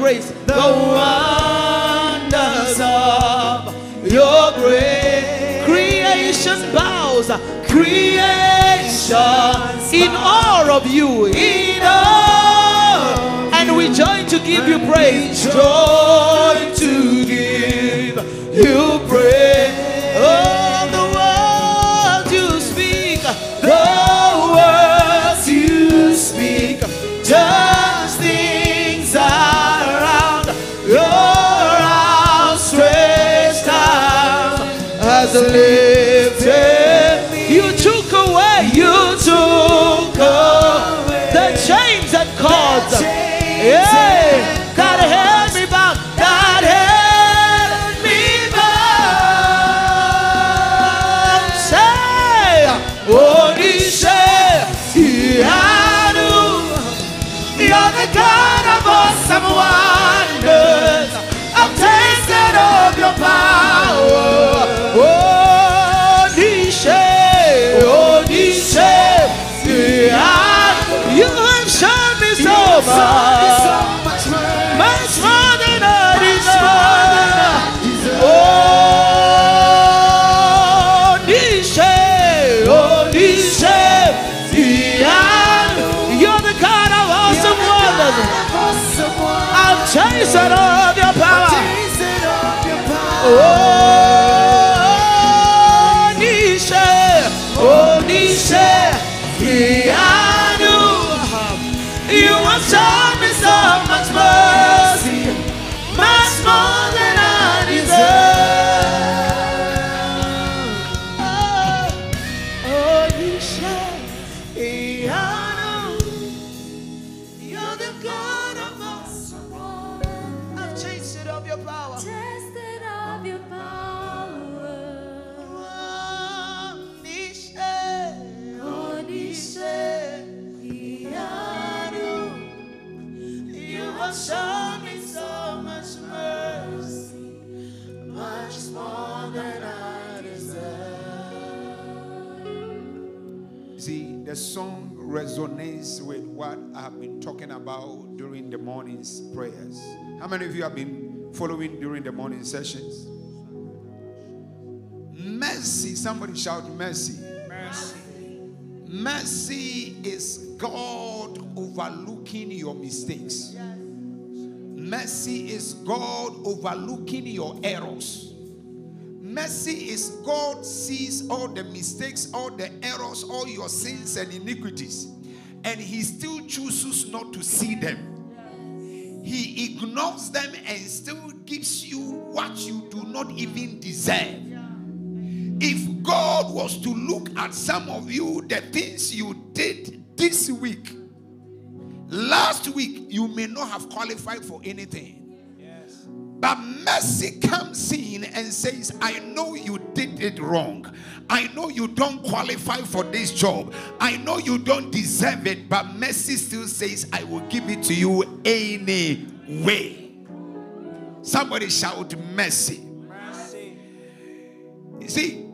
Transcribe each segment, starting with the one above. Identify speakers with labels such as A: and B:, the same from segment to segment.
A: grace, the wonders of your grace. Creation bows, creation in awe of you, in awe. And we join to give you praise, join to give you oh, the
B: song resonates with what I've been talking about during the morning's prayers. How many of you have been following during the morning sessions? Mercy, somebody shout mercy. Mercy. Mercy is God overlooking your mistakes. Mercy is God overlooking your errors. Mercy is God sees all the mistakes, all the errors, all your sins and iniquities, and He still chooses not to see them. He ignores them and still gives you what you do not even deserve. If God was to look at some of you, the things you did this week, last week, you may not have qualified for anything. But mercy comes in and says, I know you did it wrong. I know you don't qualify for this job. I know you don't deserve it. But mercy still says, I will give it to you anyway. Somebody shout mercy. You see,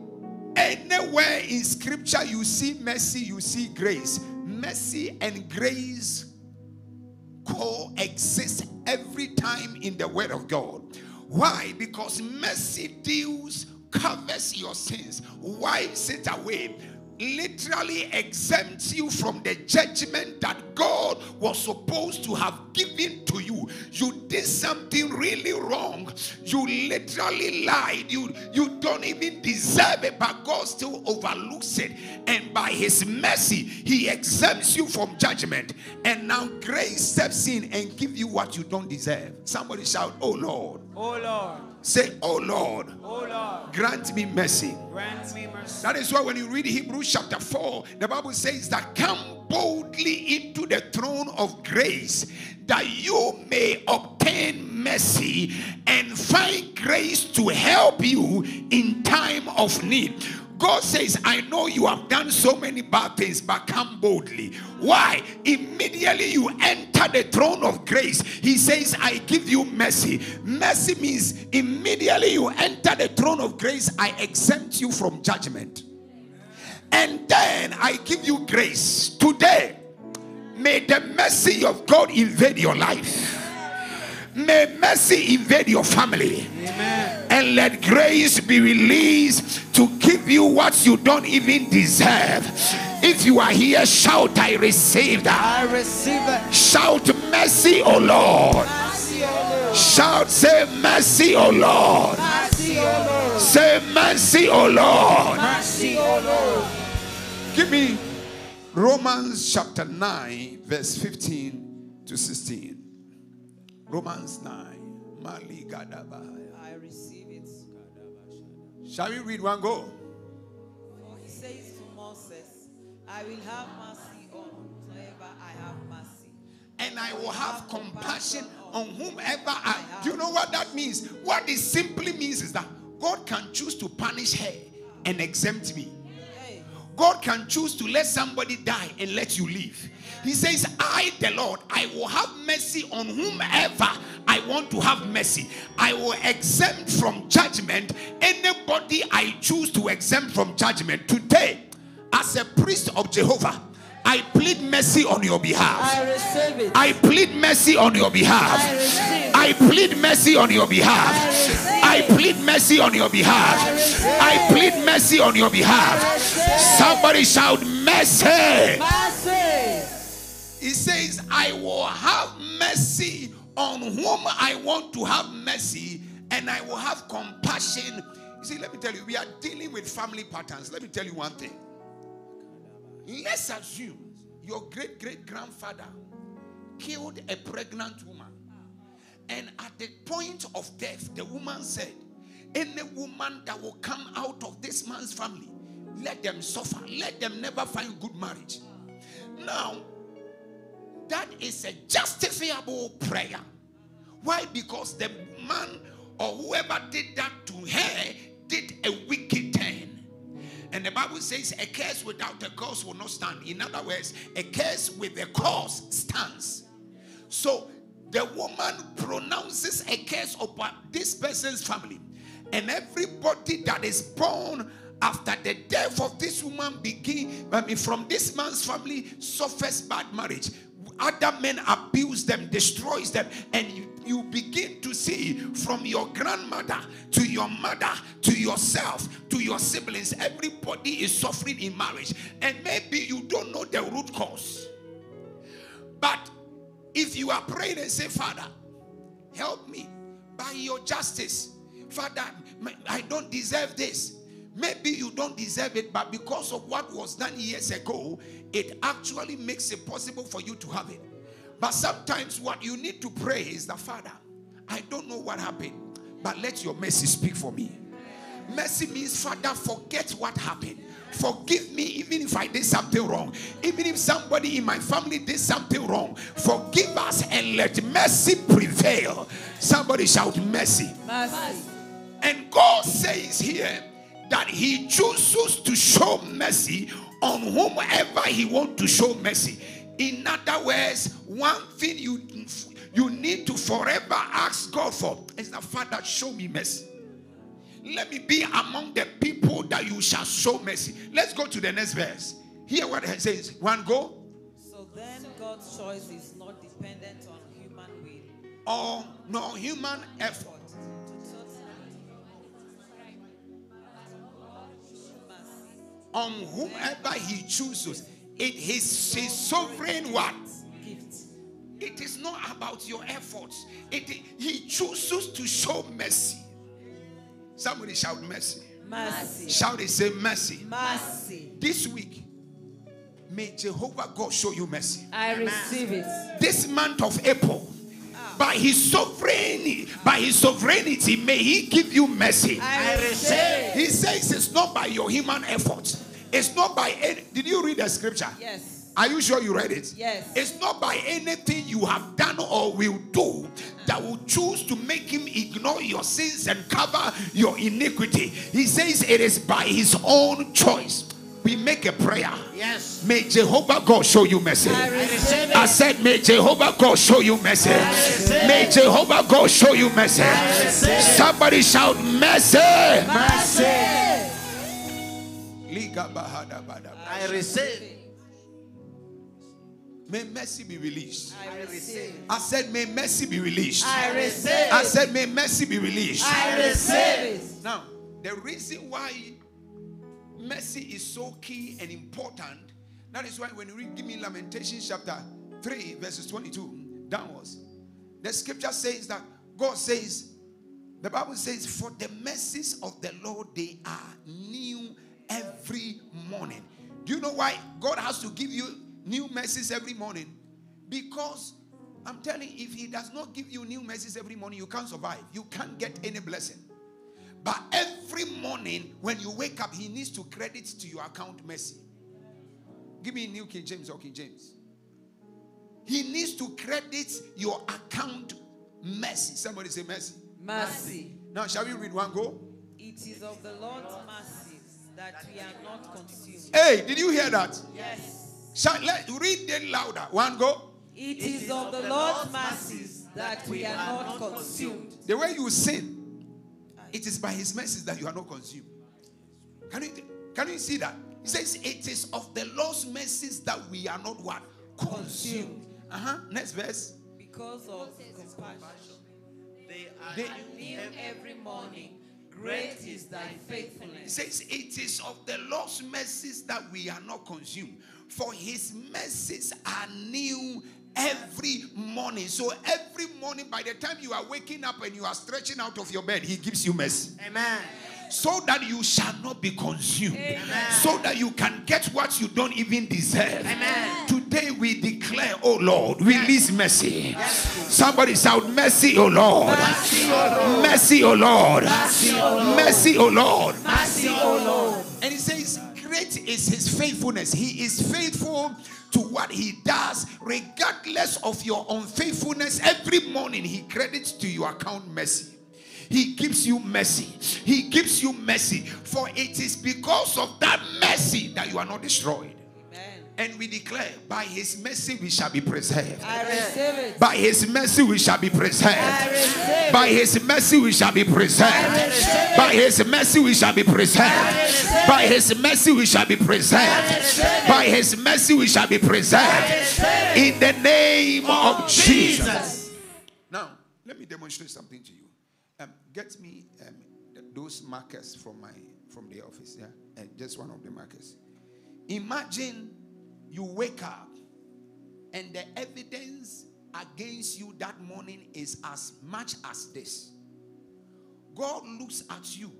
B: anywhere in scripture you see mercy, you see grace. Mercy and grace coexist every time in the word of God. Why? Because mercy deals, covers your sins, wipes it away, literally exempts you from the judgment that God was supposed to have given to you. You did something really wrong. You literally lied. You, you don't even deserve it, but God still overlooks it. And by his mercy, he exempts you from judgment. And now grace steps in and give you what you don't deserve. Somebody shout, Oh Lord.
C: Oh Lord,
B: Say, Oh Lord,
C: oh Lord,
B: grant me mercy.
C: grant me mercy.
B: That is why when you read Hebrews chapter 4, the Bible says that come boldly boldly into the throne of grace that you may obtain mercy and find grace to help you in time of need. God says, I know you have done so many bad things, but come boldly. Why? Immediately you enter the throne of grace. He says, I give you mercy. Mercy means immediately you enter the throne of grace, I exempt you from judgment. And then I give you grace. Today, may the mercy of God invade your life. May mercy invade your family. And let grace be released to give you what you don't even deserve. If you are here, shout, I receive that.
A: I receive it.
B: Shout, mercy, O Lord.
A: Mercy, O Lord.
B: Shout, say, mercy, O Lord.
A: Mercy, Lord.
B: Say, mercy, O Lord.
A: Mercy, Lord.
B: Give me Romans chapter 9, verse 15 to 16. Romans 9. Mali Gadabahaya.
A: I receive it.
B: Shall we read one go?
A: For he says to Moses, I will have mercy on whoever I have mercy.
B: And I will have compassion on whomever I. Do you know what that means? What it simply means is that God can choose to punish her and exempt me. God can choose to let somebody die and let you live. He says, I, the Lord, I will have mercy on whomever I want to have mercy. I will exempt from judgment anybody I choose to exempt from judgment. Today, as a priest of Jehovah, I plead mercy on your behalf.
A: I receive it.
B: I plead mercy on your behalf.
A: I.
B: I plead mercy on your behalf. I plead mercy on your behalf. I plead mercy on your behalf. Somebody shout mercy.
A: Mercy.
B: He says, I will have mercy on whom I want to have mercy, and I will have compassion. You see, let me tell you, we are dealing with family patterns. Let me tell you one thing. Let's assume your great great grandfather killed a pregnant woman, and at the point of death, the woman said, Any woman that will come out of this man's family, let them suffer, let them never find good marriage. Now, that is a justifiable prayer. Why? Because the man or whoever did that to her did a wicked thing. And the Bible says a curse without a cause will not stand. In other words, a curse with a cause stands. So the woman pronounces a curse upon this person's family. And everybody that is born after the death of this woman begin, I mean, from this man's family suffers bad marriage. Other men abuse them, destroys them, and you, you begin to see from your grandmother to your mother to yourself to your siblings, everybody is suffering in marriage, and maybe you don't know the root cause. But if you are praying and say, Father, help me by your justice, Father, I don't deserve this. Maybe you don't deserve it, but because of what was done years ago, it actually makes it possible for you to have it. But sometimes what you need to pray is the Father, I don't know what happened, but let your mercy speak for me. Mercy means, Father, forget what happened. Forgive me even if I did something wrong. Even if somebody in my family did something wrong. Forgive us and let mercy prevail. Somebody shout mercy.
A: Mercy.
B: And God says here that He chooses to show mercy on whomever He wants to show mercy. In other words, one thing you you need to forever ask God for is the Father, show me mercy. Let me be among the people that you shall show mercy. Let's go to the next verse. Hear what it says. One go.
A: So then God's choice is not dependent on human will.
B: Or no human effort. On whomever he chooses. It is his sovereign what?
A: Gift.
B: It is not about your efforts. It, he chooses to show mercy. Somebody shout mercy.
A: Mercy.
B: Shout it, say mercy.
A: Mercy.
B: This week, may Jehovah God show you mercy.
A: I receive it.
B: This month of April, by his sovereignty, by his sovereignty, may he give you mercy.
A: I receive.
B: He says it's not by your human efforts. It's not by any. Did you read the scripture?
A: Yes.
B: Are you sure you read it?
A: Yes.
B: It's not by anything you have done or will do that will choose to make him ignore your sins and cover your iniquity. He says it is by his own choice. We make a prayer.
C: Yes.
B: May Jehovah God show you mercy.
A: I
B: I said, May Jehovah God show you mercy. May Jehovah God show you mercy. Somebody shout mercy. mercy.
C: I receive.
B: May mercy be released.
A: I receive.
B: I said, May mercy be released.
A: I receive.
B: I said, May mercy be released.
A: I receive it.
B: Now, the reason why mercy is so key and important, that is why when you read, give me Lamentations chapter 3, verses 22 downwards, the scripture says that God says, the Bible says, For the mercies of the Lord, they are new every morning. Do you know why God has to give you new mercies every morning? Because I'm telling you, if He does not give you new mercies every morning, you can't survive. You can't get any blessing. But every morning when you wake up, He needs to credit to your account mercy. Give me New King James or King James. He needs to credit your account mercy. Somebody say mercy.
A: Mercy.
B: Now, shall we read one go?
A: It is of the Lord's mercies that we are not consumed.
B: Hey, did you hear that?
A: Yes.
B: Shall, let, read it louder. One go.
A: It is of the Lord's mercies that we are not consumed.
B: The way you sin, it is by his mercies that you are not consumed. Can you can you see that? He says, It is of the Lord's mercies that we are not what? Consumed. Uh-huh. Next verse.
A: Because of compassion.
C: They are
B: They-
A: New every morning. Great is thy
B: He
A: faithfulness.
B: says, It is of the Lord's mercies that we are not consumed. For his mercies are new every morning. So every morning, by the time you are waking up and you are stretching out of your bed, he gives you mercy.
C: Amen.
B: So that you shall not be consumed. So that you can get what you don't even deserve. Today we declare, oh Lord, release mercy. Somebody shout, Mercy, oh Lord. Mercy, oh Lord. Mercy, oh Lord.
A: Mercy, O Lord.
B: And he says, Great is his faithfulness. He is faithful to what he does, regardless of your unfaithfulness. Every morning, he credits to your account mercy. He gives you mercy. He gives you mercy. For it is because of that mercy that you are not destroyed.
A: Amen.
B: And we declare, by his mercy we shall be preserved.
A: I receive it.
B: By his mercy we shall be
A: I
B: preserved. By his mercy we shall be preserved. By his mercy we shall be preserved. By his mercy we shall be preserved. By his mercy we shall be preserved. In the name of Jesus. Now, let me demonstrate something to you. Um, get me um, th- those markers from my from the office. Yeah, and just one of the markers. Imagine you wake up and the evidence against you that morning is as much as this. God looks at you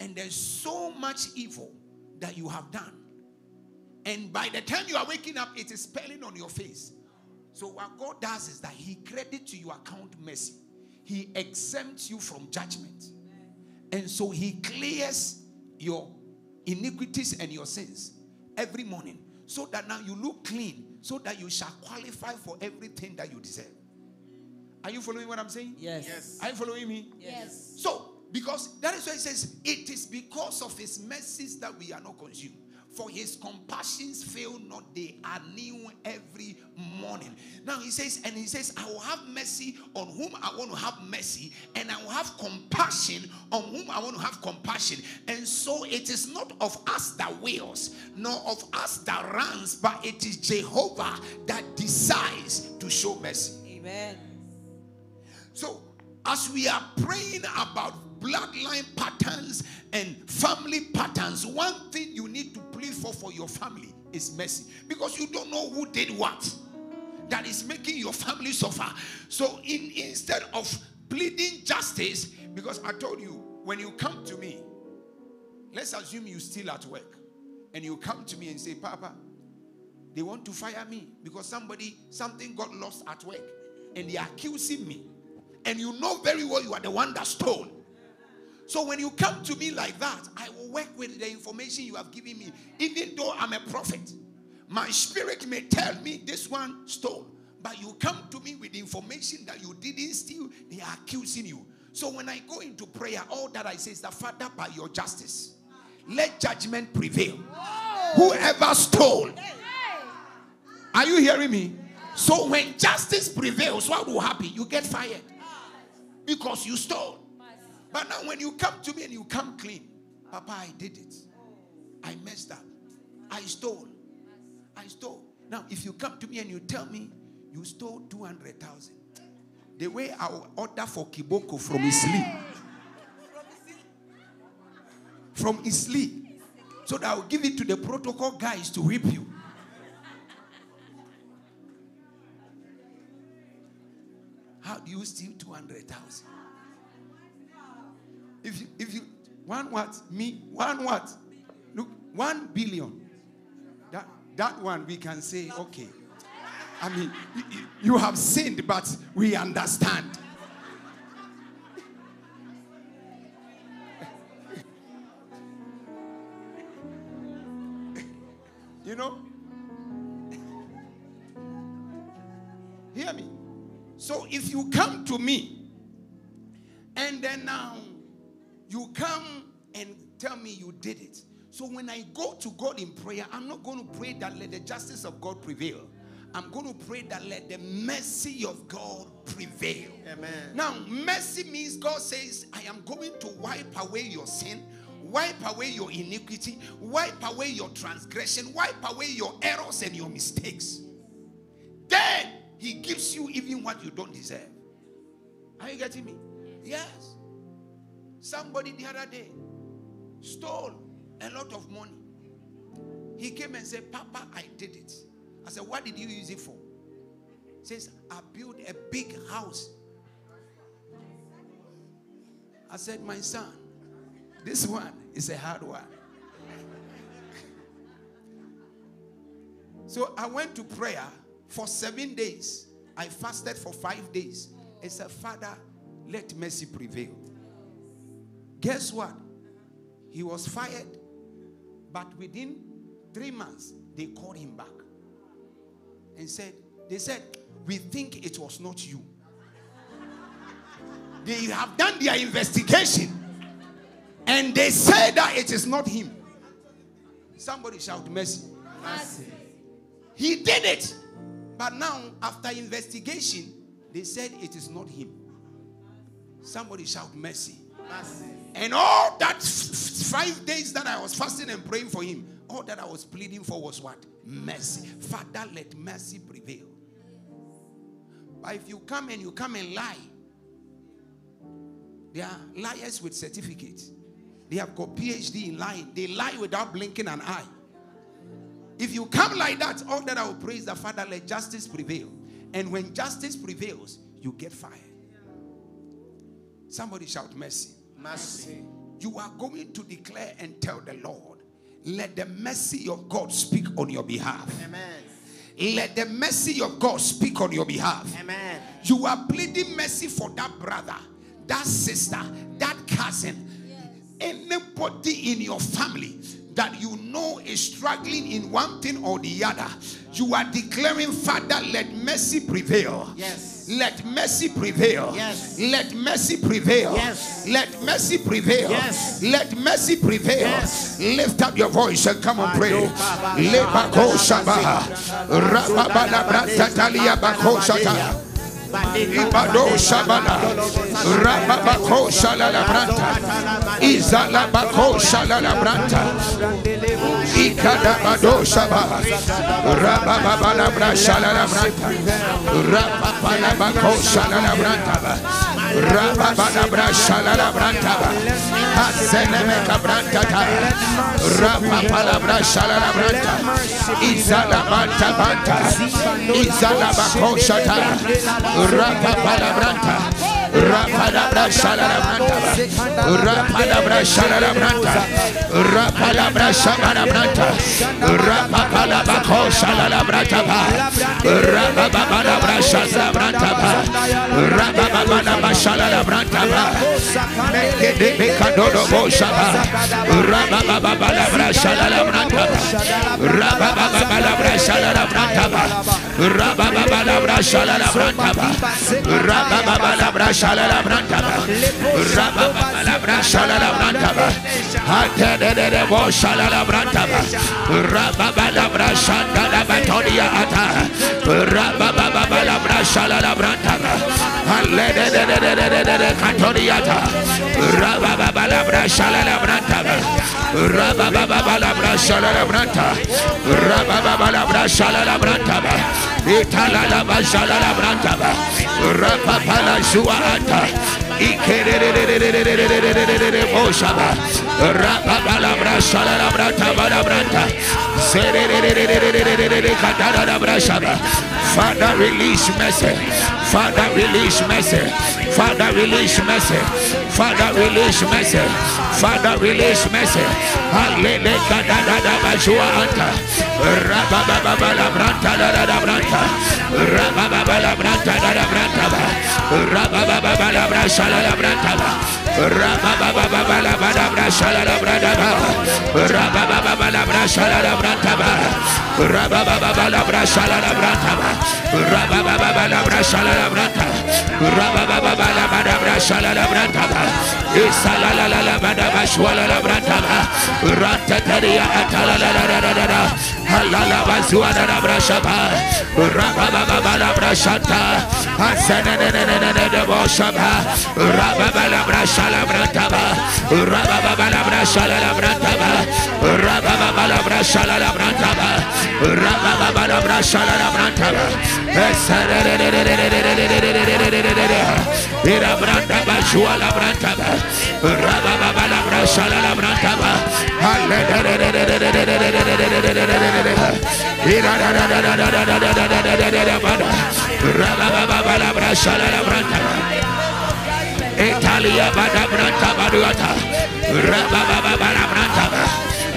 B: and there's so much evil that you have done. And by the time you are waking up, it is spelling on your face. So what God does is that He credits to your account mercy. He exempts you from judgment. And so He clears your iniquities and your sins every morning. So that now you look clean, so that you shall qualify for everything that you deserve. Are you following what I'm saying?
A: Yes. yes.
B: Are you following me?
A: Yes.
B: So, because that is why it says, it is because of his mercies that we are not consumed. For his compassions fail not, they are new every morning. Now he says, and he says, I will have mercy on whom I want to have mercy, and I will have compassion on whom I want to have compassion. And so it is not of us that wills, nor of us that runs, but it is Jehovah that decides to show mercy.
A: Amen.
B: So, as we are praying about bloodline patterns and family patterns, one thing you need to plead for for your family is mercy. Because you don't know who did what that is making your family suffer. So, in instead of pleading justice, because I told you when you come to me, let's assume you still at work, and you come to me and say, Papa, they want to fire me because somebody something got lost at work and they're accusing me. And you know very well you are the one that stole so when you come to me like that i will work with the information you have given me even though i'm a prophet My spirit may tell me this one stole, but you come to me with information that you didn't steal, they are accusing you. So when I go into prayer, all that I say is that Father, by your justice, let judgment prevail. Whoever stole, are you hearing me? So when justice prevails, what will happen? You get fired because you stole. But now when you come to me and you come clean, Papa, I did it. I messed up. I stole. I stole. Now, if you come to me and you tell me you stole 200,000, the way I will order for Kiboko from his sleep, from sleep, so that I will give it to the protocol guys to whip you. How do you steal 200,000? If you, if you, one what? Me, one what? Look, one billion. That, that one we can say, okay. I mean, you, you- have sinned, but we understand. you know? Hear me. So if you come to me and then now you come and tell me you did it. So when I go to God in prayer, I'm not going to pray that let the justice of God prevail. I'm going to pray that let the mercy of God prevail.
C: Amen.
B: Now, mercy means God says, I am going to wipe away your sin, wipe away your iniquity, wipe away your transgression, wipe away your errors and your mistakes. Then He gives you even what you don't deserve. Are you getting me? Yes. Somebody the other day stole a lot of money. He came and said, Papa, I did it. I said, What did you use it for? He says, I built a big house. I said, My son, this one is a hard one. so I went to prayer for seven days. I fasted for five days. I said, Father, let mercy prevail. Guess what? He was fired, but within three months, they called him back and said, They said, We think it was not you. They have done their investigation and they say that it is not him. Somebody shout mercy. He did it. But now, after investigation, they said it is not him. Somebody shout mercy. And all that five days that I was fasting and praying for him, all that I was pleading for was what? Mercy. Father, let mercy prevail. But if you come and you come and lie, they are liars with certificates. They have got PhD in lying. They lie without blinking an eye. If you come like that, all that I will pray is the Father, let justice prevail. And when justice prevails, you get fired. Somebody shout mercy.
C: Mercy.
B: You are going to declare and tell the Lord, let the mercy of God speak on your behalf.
C: Amen.
B: Let the mercy of God speak on your behalf.
C: Amen.
B: You are pleading mercy for that brother, that sister, that cousin, anybody in your family that you know is struggling in one thing or the other. You are declaring, Father, let mercy prevail.
C: Yes.
B: Let mercy prevail.
C: Yes.
B: Let mercy prevail.
C: Yes.
B: Let mercy prevail.
C: Yes.
B: Let mercy prevail.
C: Yes.
B: Lift up your voice and come and pray. Lebako shabaha. Rababala shata. Ibado shabala. Rababako shalala branta. Izala bako shalala branta. Ikada bado shaba. Rababala shalala branta. Rababala bako shalala branta. Rababala bra shalala branta. Haseneme kabranta ta. Rababala bra shalala branta. Izala banta banta. Izala bako shata. Rababala branta. Rapadabra shalalabranta. Rapadabra shalalabranta. Rapadabra shalalabranta. Rapapalabako shalalabranta. Rababababra shalalabranta. Rababa Rabana Bashala Brantaba, Mekadodo Boshaba, Brashala Brashala Brashala Brashala Brashala Brashala Brashala Cantoriata, Rababala Brashala Branta, Rababala Brashala Branta, Rababala Brashala Branta, Itala Brashala Branta, Rapapala Suata. Ikere Boshaba, Rababala Brashala Branta, Balabranta. Father, release mercy. Father, release mercy. Father, release mercy. Father, release mercy. Father, release mercy. Alele brantaba rabababa la brasha la brantaba rabababa la brasha la branta rabababa la bada brasha la brantaba isala la la la bada bashwa la brantaba atala Alalabazuada Rababa da de Rababa Rababa Rababa Rababa de Rababa Shalabrantaba, Rabababababra Shalabrantaba, Italia Badabrantaba, Rabababababra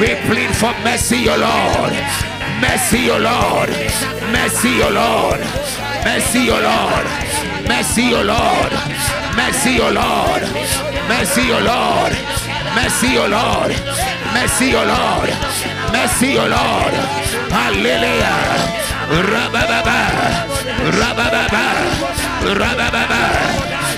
B: We plead for mercy, O Lord. Mercy, O Lord. Mercy, O Lord. Mercy, O Lord. Mercy, O Lord. Mercy, O Lord. Mercy, O Lord. Mercy, O Lord. Mercy, O Lord. Mercy, O Lord. Hallelujah. Rabababa.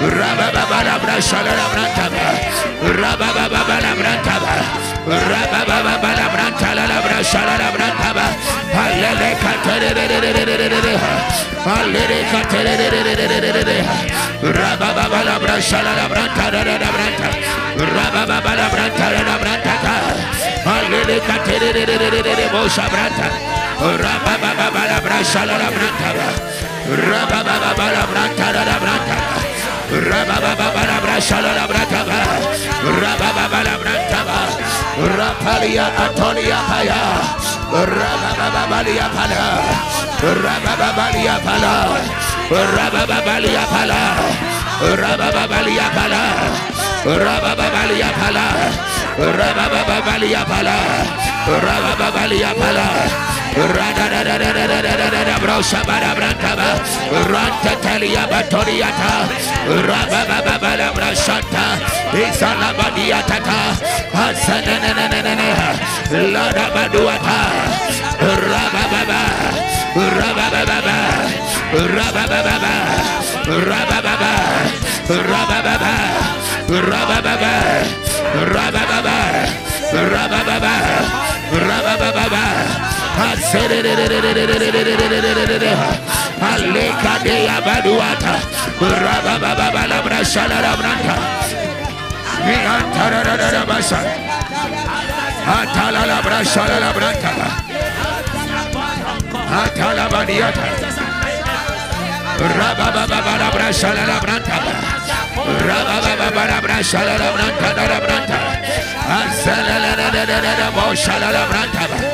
B: Rababababra Shalarabrataba, Rabababababrataba, Rabababababrataba, Shalarabrataba, Alele Catere, Alele Catere, Rababababra Shalarabrata, Rababababrata, Alele Catere, Bosabrata, Rababababra Shalarabrataba, Rababababra Shalarabrataba, Rapalia Antonia Paya. Rababalia Pala. Rababalia Pala. Rababalia Pala. Rababalia Pala. Rababalia Pala. Rababalia Pala. Rababalia Pala. Brosha Barabrantaba, Ranta Telia Batoriata, Rabababala Brashanta, Isalabadiatata, Hasanana, Ladabaduata, Rabababa. Rabababa, Rabababa, Rabababa, Rabababa, Rabababa, Rabababa, Rabababa, Aleka de Abaduata, Rabababa Labra Shalara Branta, Miantara Basa, Atala Labra Shalara Branta, Atala Badiata, Labra Shalara Branta, Labra Shalara Branta, Branta, Branta.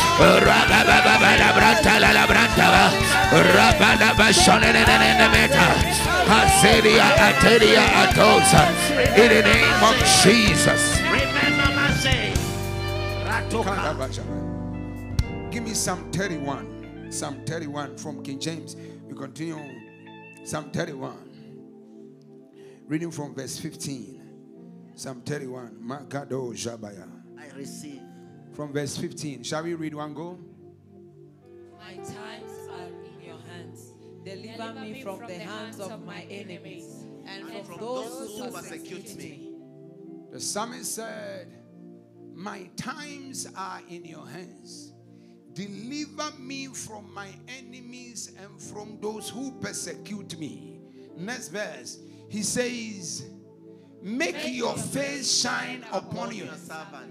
B: Ateria, in the name of Jesus. Give me Psalm 31. Psalm 31 from King James. We continue Psalm 31. Reading from verse 15. Psalm 31. Magado Jabaya.
C: I receive.
B: From verse 15. Shall we read one go?
D: My times are in your hands. Deliver me from the hands of my enemies and from those who persecute me.
B: The psalmist said, My times are in your hands. Deliver me from my enemies and from those who persecute me. Next verse, he says, Make, your face shine upon you.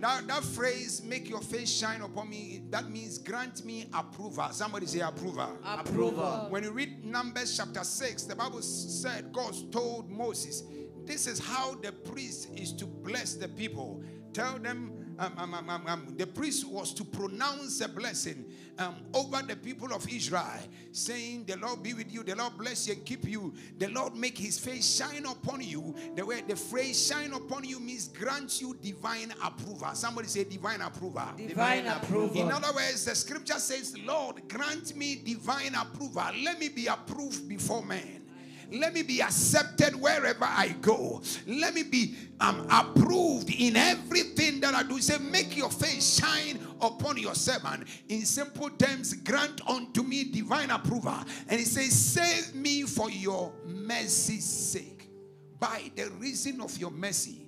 B: That, that phrase, make your face shine upon me, that means grant me approval. Somebody say approval.
D: Approval.
B: When you read Numbers chapter 6, the Bible said God told Moses, This is how the priest is to bless the people. Tell them, um, um, um, um, um, the priest was to pronounce a blessing um, over the people of Israel, saying, The Lord be with you, the Lord bless you and keep you, the Lord make his face shine upon you. The way the phrase shine upon you means grant you divine approval. Somebody say divine approval.
D: Divine approval.
B: In other words, the scripture says, Lord, grant me divine approval. Let me be approved before men. Let me be accepted wherever I go. Let me be um, approved in everything that I do. Say, make your face shine upon your servant. In simple terms, grant unto me divine approval. And he says, save me for your mercy's sake. By the reason of your mercy.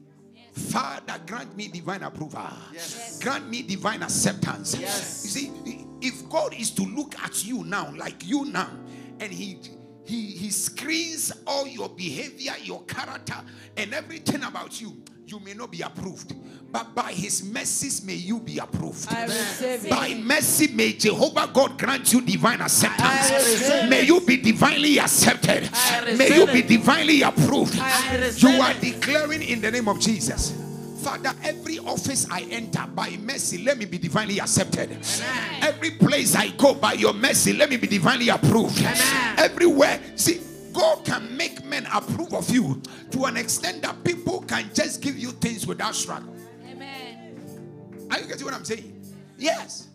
B: Father, grant me divine approval.
C: Yes.
B: Grant me divine acceptance.
C: Yes.
B: You see, if God is to look at you now, like you now, and He He He screens all your behavior, your character, and everything about you, you may not be approved. But by His mercies, may you be approved. By mercy, may Jehovah God grant you divine acceptance. May you be divinely accepted. May you be divinely approved. You are declaring in the name of Jesus. Father, every office I enter by mercy, let me be divinely accepted. Every place I go by your mercy, let me be divinely approved. Everywhere, see, God can make men approve of you to an extent that people can just give you things without struggle.
E: Amen.
B: Are you getting what I'm saying? Yes.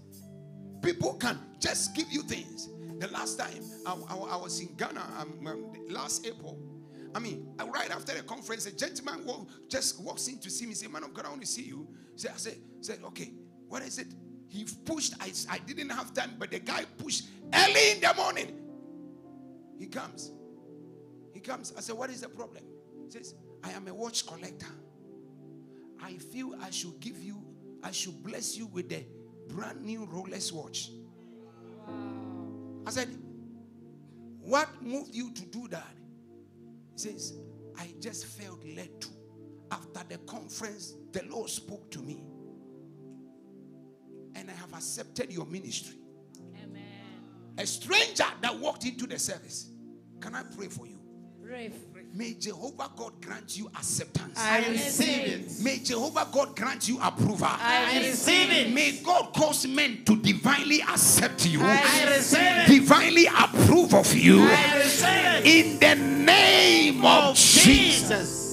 B: People can just give you things. The last time I, I- I was in Ghana um, um, last April, I mean, uh, right after the conference, a gentleman walk, just walks in to see me. Say, "Man of God, I want to see you." Say, I said, "said Okay, what is it?" He pushed. I, I didn't have time, but the guy pushed early in the morning. He comes. He comes. I said, "What is the problem?" He says, "I am a watch collector." I feel I should give you, I should bless you with the brand new Rolex watch. I said, What moved you to do that? Says, I just felt led to. After the conference, the Lord spoke to me. And I have accepted your ministry.
E: Amen.
B: A stranger that walked into the service. Can I pray for you?
D: Pray.
B: May Jehovah God grant you acceptance.
D: I
C: receive
D: receive
C: it.
B: May Jehovah God grant you approval.
D: I
C: receive it.
B: May God cause men to divinely accept you,
D: I
C: receive it.
B: divinely approve of you
C: I receive it.
B: in the name of
C: Of
B: Jesus.
C: Jesus.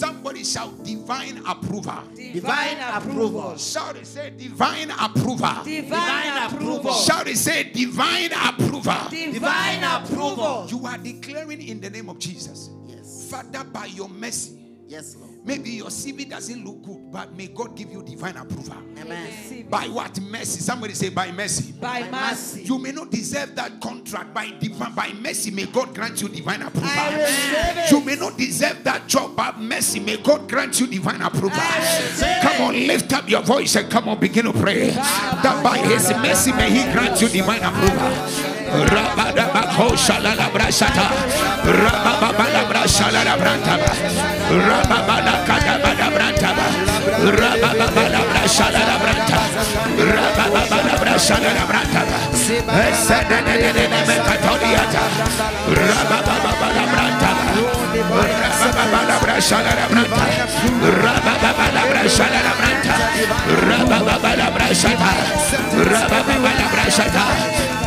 B: Somebody shout divine approval.
C: Divine approval.
B: Shout it, say divine approval.
D: Divine approval.
B: Shout it, say divine approval.
D: Divine approval.
B: You are declaring in the name of Jesus,
C: Yes.
B: Father, by your mercy,
C: Yes, Lord.
B: Maybe your CV doesn't look good, but may God give you divine approval.
C: Amen.
B: By what mercy? Somebody say by mercy.
D: By mercy.
B: You may not deserve that contract by divine by mercy. May God grant you divine approval.
D: I.
B: You may not deserve that job by mercy. May God grant you divine approval. Come on, lift up your voice and come on, begin to pray. That by His mercy may He grant you divine approval kosha la la brashata raba baba la brasha la la brantaba raba baba kada baba brantaba raba baba la brasha la la brantaba raba baba la brasha la la brantaba esa ne ne ne ne ne me katoliata raba baba la brantaba raba baba la brasha la la brantaba raba baba la brasha la la brantaba raba baba la brashata raba baba la brashata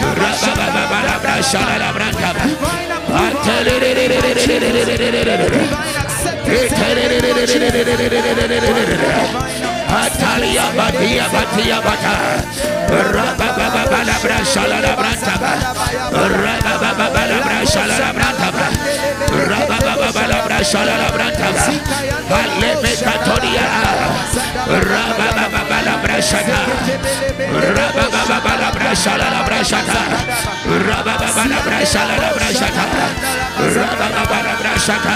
B: Rabba baba bala bala brasha bala brasha la la brashata raba baba baba la brashala la brashata raba baba la brashala la brashata raba baba la brashata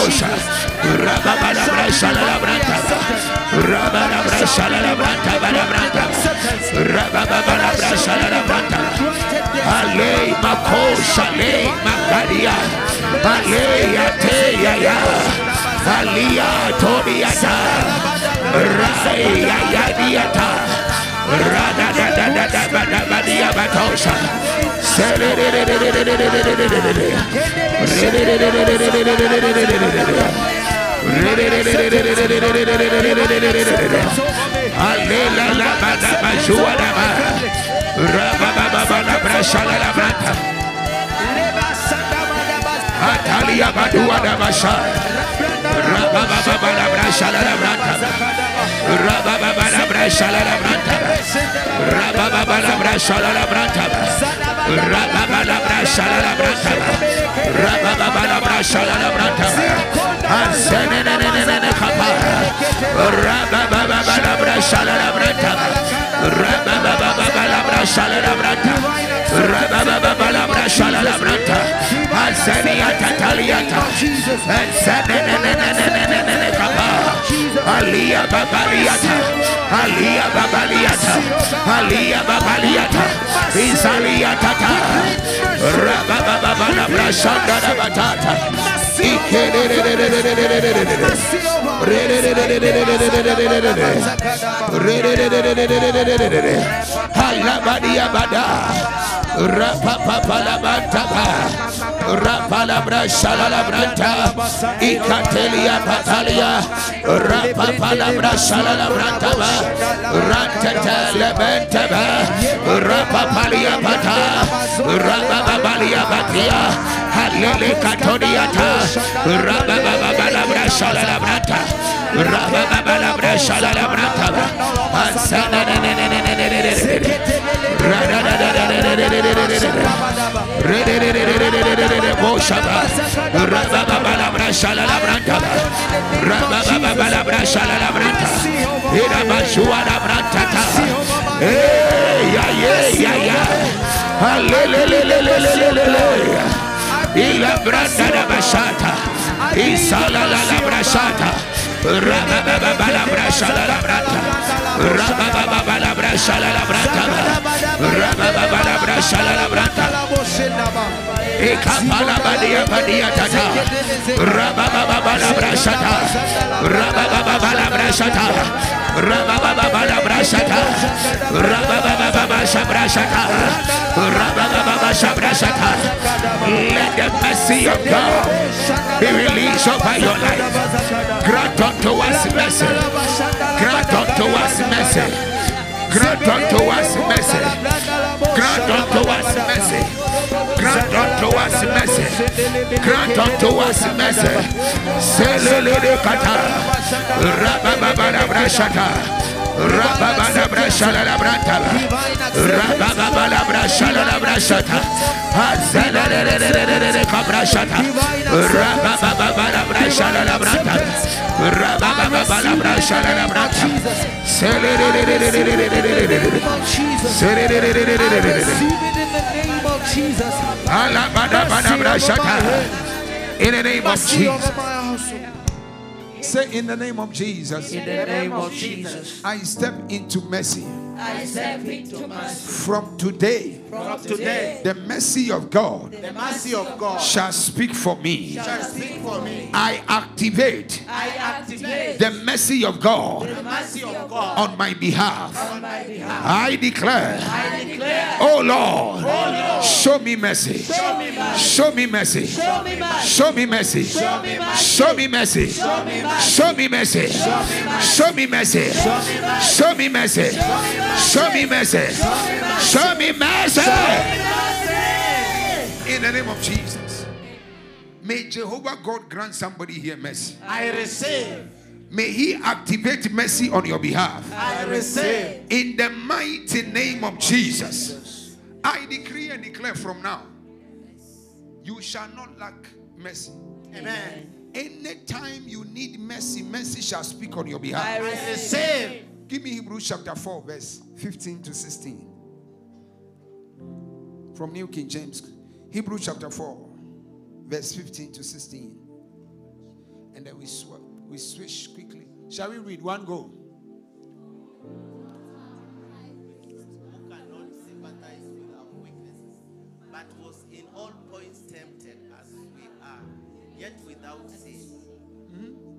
B: Raba baba la brashala la brashata sha la la branta. Ansene ne ne ne ne ne kapa. Ra ba ba ba ba la bra sha la la branta. Ra ba ba ba ba ba la bra sha la la branta. Ra ba ba ba ba la bra sha la la branta. Ansene ya tataliata. Ansene Atalia Badua brata. Rababa Badabra Shalabra Rababa Badabra Jesus. Alia babaliata. Alia babaliata. Alia babaliata. Isalia tata. Rabababa brashanda da batata. Halabadia bada. Rapapapalabantaba. Rapalabra Shalalabranta Ikatelia Patalia Rapalabra Shalalabranta Rantata Lebentaba Rapapalia Pata Rapapalia Patia Halele Catoniata Rapalabra Shalalabranta Rapalabra Shalalabranta Asana Rada Isala la la brashata, rababa la brashata la brata, rababa la brasa la la branta. Rababa la brasa la la branta. E capa la badia badia tata. Rababa la brasa ta rababa la brasa ta rababa la brasa ta rababa sa brasa ta rababa sa brasa ta let the mercy of God be released over your life. Grant unto us mercy. Grant unto us mercy. Grant unto us mercy. Grant unto us mercy. Grant unto us mercy. Grant unto us mercy. Selele kata. Rabababa brashata. Rabababa brashala brata. Rabababa brashala brashata. Azelele kabrashata. Rabababa brashala brata. Rabababa brashala brata. In the name of Jesus. Say in the name of Jesus.
D: In the name of Jesus,
B: I step into mercy.
D: I step into mercy.
B: From today,
C: From today,
B: the mercy of God
C: the mercy of God
B: shall speak for me.
C: shall speak for me.
B: I activate
D: I activate
B: the mercy of God
C: The mercy of God
B: on my behalf.
D: on my behalf.
B: I declare,
D: I declare,
B: oh Lord, show me mercy.
D: show me mercy.
B: Show me mercy.
D: Show me mercy.
B: Show me mercy.
D: Show me mercy.
B: Show me mercy.
D: Show me mercy.
B: Show me mercy. Show me mercy. Show me mercy. Show me mercy. In the name of Jesus. May Jehovah God grant somebody here mercy.
C: I receive.
B: May He activate mercy on your behalf.
C: I receive.
B: In the mighty name of Jesus. I decree and declare from now you shall not lack mercy.
C: Amen.
B: Anytime you need mercy, mercy shall speak on your behalf.
C: I
D: receive.
B: Give me Hebrews chapter 4, verse 15 to 16. From New King James. Hebrews chapter 4, verse 15 to 16. And then we, sw- we switch quickly. Shall we read one go?
F: who cannot sympathize with our weaknesses, but was in all points tempted as we are, yet without sin. Hmm?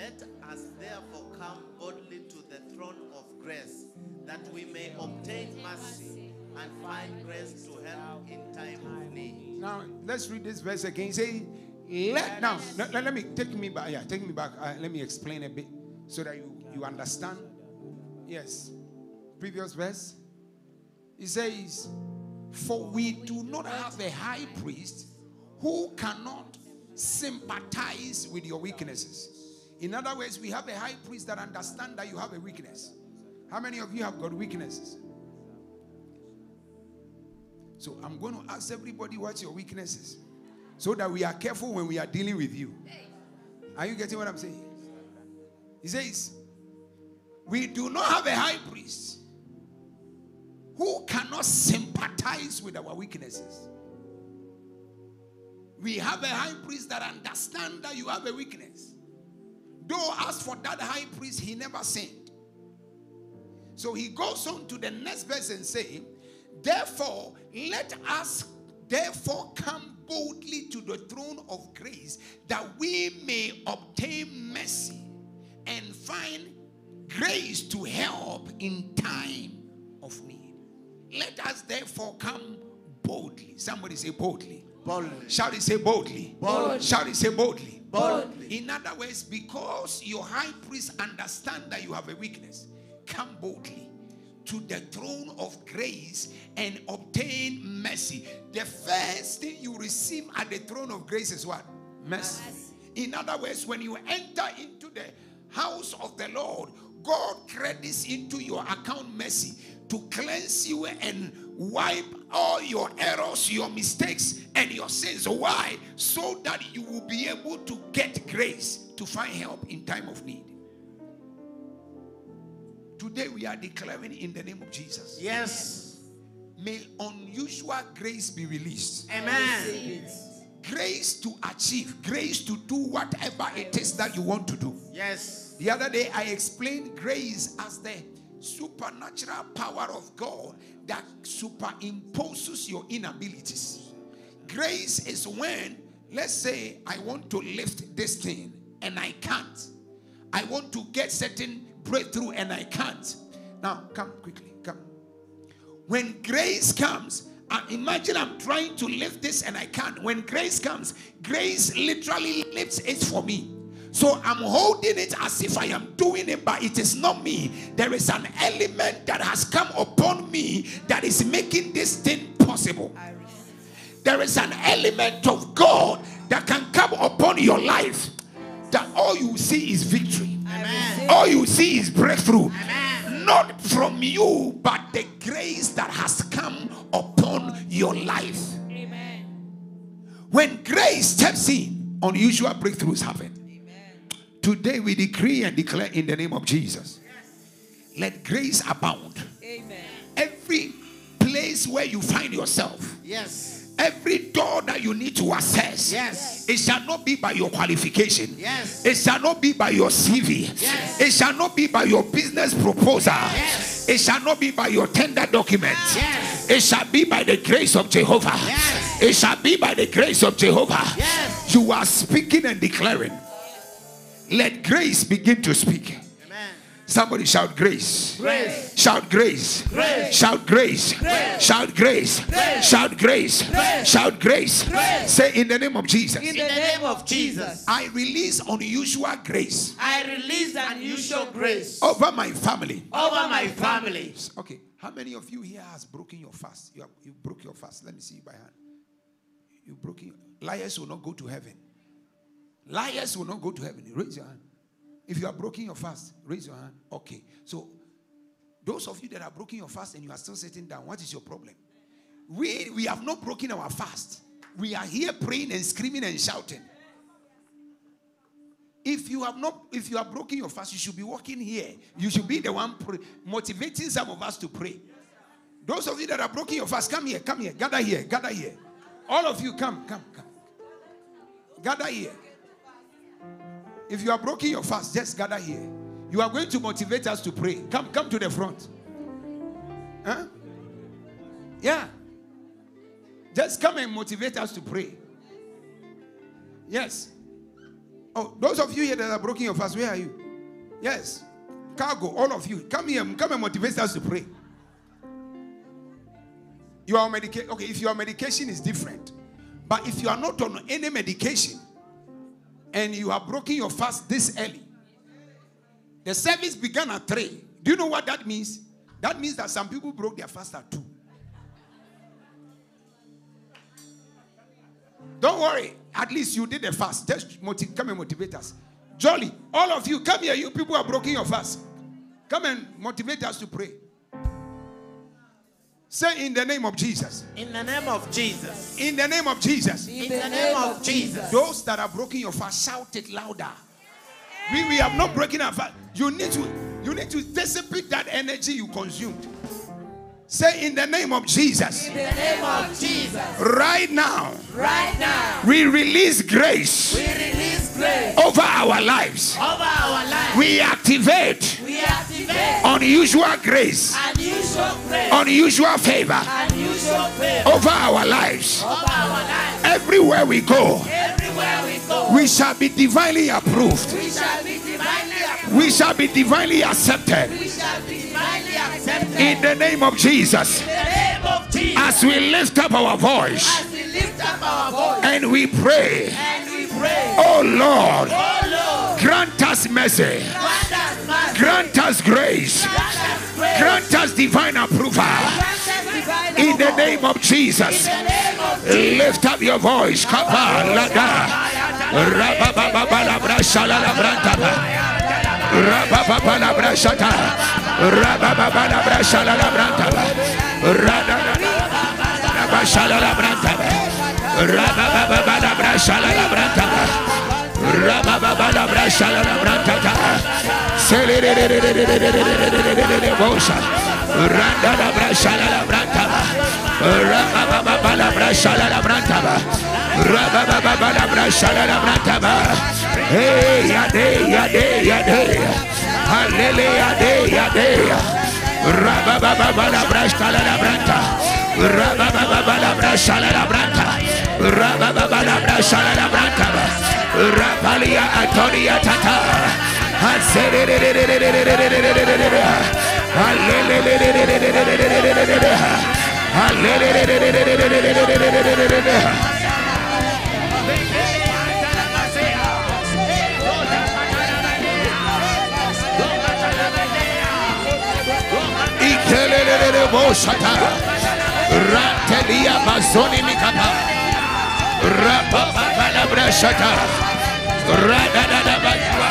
F: Let us therefore come boldly to the throne of grace, that we may obtain mercy and find grace to help in time of need.
B: Now, let's read this verse again. Say, let now, let, let- me take me back. Yeah, take me back. Uh, let me explain a bit so that you, you understand. Yes. Previous verse. It says, For we do not have a high priest who cannot sympathize with your weaknesses. In other words, we have a high priest that understands that you have a weakness. How many of you have got weaknesses? So I'm going to ask everybody what's your weaknesses so that we are careful when we are dealing with you. Are you getting what I'm saying? He says, We do not have a high priest who cannot sympathize with our weaknesses. We have a high priest that understands that you have a weakness. Though, as for that high priest, he never sinned. So he goes on to the next verse and say, Therefore, let us therefore come boldly to the throne of grace that we may obtain mercy and find grace to help in time of need. Let us therefore come boldly. Somebody say boldly.
C: Boldly.
B: Shall he say boldly?
D: Boldly.
B: Shall he say boldly?
D: Boldly.
B: In other words, because your high priest understand that you have a weakness, come boldly to the throne of grace and obtain mercy. The first thing you receive at the throne of grace is what? Mercy. In other words, when you enter into the house of the Lord, God credits into your account mercy to cleanse you and wipe all your errors, your mistakes, and your sins. Why? So that you will be able to get grace to find help in time of need. Today we are declaring in the name of Jesus.
C: Yes.
B: May unusual grace be released.
C: Amen.
B: Grace to achieve, grace to do whatever it is that you want to do.
C: Yes.
B: The other day, I explained grace as the supernatural power of God that superimposes your inabilities. Grace is when, let's say, I want to lift this thing and I can't. I want to get certain breakthrough and I can't. Now, come quickly, come. When grace comes, uh, imagine I'm trying to lift this and I can't. When grace comes, grace literally lifts it for me. So I'm holding it as if I am doing it, but it is not me. There is an element that has come upon me that is making this thing possible. There is an element of God that can come upon your life that all you see is victory.
D: I receive.
B: All you see is breakthrough. Not from you, but the grace that has come upon your life.
E: Amen.
B: When grace steps in, unusual breakthroughs happen. Today we decree and declare in the name of Jesus. Let grace abound.
D: Amen.
B: Every place where you find yourself,
F: Yes.
B: every door that you need to access,
F: Yes.
B: it shall not be by your qualification.
F: Yes.
B: It shall not be by your CV.
F: Yes.
B: It shall not be by your business proposal.
F: Yes.
B: It shall not be by your tender documents.
F: Yes.
B: It shall be by the grace of Jehovah.
F: Yes.
B: It shall be by the grace of Jehovah.
F: Yes.
B: You are speaking and declaring. Let grace begin to speak. Somebody shout grace.
F: Grace.
B: Shout grace.
F: Grace.
B: Shout grace.
F: Grace.
B: Shout grace.
F: Grace.
B: Shout grace.
F: Grace.
B: Shout grace.
F: Grace.
B: Say in the name of Jesus.
D: In
F: the name of Jesus,
B: I release unusual grace
F: I release unusual grace
B: over my family.
F: over my family.
B: Okay, how many of you here has broken your fast? You, have, you broke your fast. Let me see you by hand. You broke your liars will not go to heaven. Liars will not go to heaven. Raise your hand. If you are broken your fast, raise your hand. Okay. So those of you that are broken your fast and you are still sitting down, what is your problem? We we have not broken our fast. We are here praying and screaming and shouting. If you have not, if you are broken your fast, you should be walking here. You should be the one motivating some of us to pray. Those of you that are broken your fast, come here, come here, gather here, gather here. All of you, come, come, come. Gather here. If you are broken your fast, just gather here. You are going to motivate us to pray. Come, come to the front. Huh? Yeah. Just come and motivate us to pray. Yes. Oh, those of you here that are broken your fast, where are you? Yes. Cargo, all of you. Come here. Come and motivate us to pray. You are on medication. Okay, if your medication is different. But if you are not on any medication and you are broken your fast this early, the service began at 3. Do you know what that means? That means that some people broke their fast at 2. Don't worry. At least you did the fast. Just motiv- come and motivate us. Jolly, all of you, come here. You people are broken your fast. Come and motivate us to pray. Say in the name of Jesus.
F: In the name of Jesus.
B: In the name of Jesus.
D: In
F: the name of Jesus.
B: Those that are broken your fast, shout it louder. We, we have not broken our fast. You need to you need to dissipate that energy you consumed. Say in the name of Jesus.
D: In the name of Jesus.
B: Right now,
D: Right now,
B: we release grace
F: We release grace
B: over our lives.
F: over our lives.
B: We activate unusual grace,
F: unusual grace,
B: unusual favor
F: unusual favor
B: over our lives.
F: over our life.
B: Everywhere we go,
F: Everywhere we go,
B: we shall be divinely approved.
F: we shall be divinely approved.
B: We shall be divinely accepted.
F: We shall be divinely accepted.
B: In the name of Jesus.
F: Name of Jesus.
B: As we lift up our voice
F: As we lift up our voice
B: and we pray,
F: and we pray,
B: oh Lord,
F: oh Lord,
B: Grant us mercy.
F: Grant us
B: grace.
F: Grant us
B: divine approval. In the name of Jesus. Lift up your voice. Rabba Hey, yade, branta. Rababa la branta. Rababa la branta. Rapalia Atoria Tata. Hallelujah! Hallelujah! Hallelujah! Rapapapabrashata. Radadabadwa.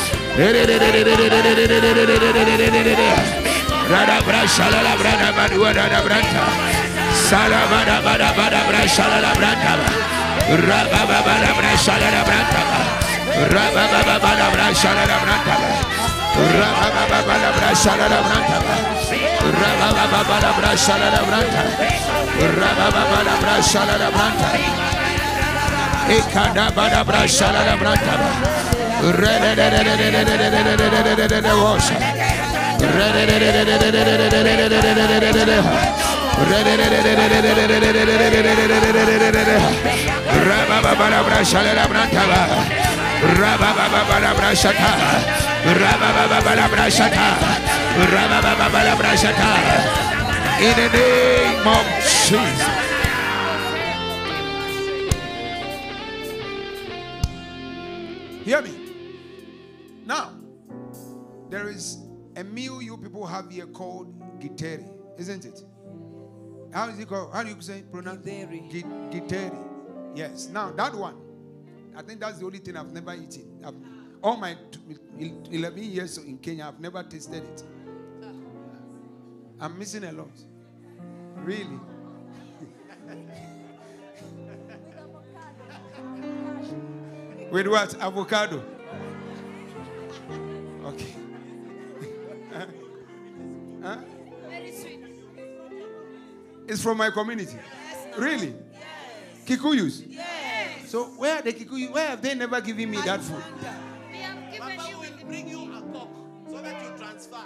B: Rada brashala la brada badua rada branta. Sala bada bada bada brashala la branta. Raba baba la brashala la branta. Raba baba bada brashala la branta. Raba baba bada brashala la branta. Raba baba bada brashala la branta. Raba baba la brashala la branta. Ikada bada brashala la branta. In the name of Jesus. Hear me. A meal you people have here called giteri, isn't it? How is it called? How do you say pronounce?
D: Githeri.
B: Giteri. Yes. Now that one, I think that's the only thing I've never eaten. I've, all my 11 years in Kenya, I've never tasted it. I'm missing a lot. Really. With what? Avocado. Okay. Huh?
E: Very sweet.
B: It's from my community. Really? Yes. Kikuyus?
D: Yes.
B: So where are the Kikuyu? Where have they never given me that food?
E: We have given
F: Papa
E: you
F: will bring you a cock so that you transfer.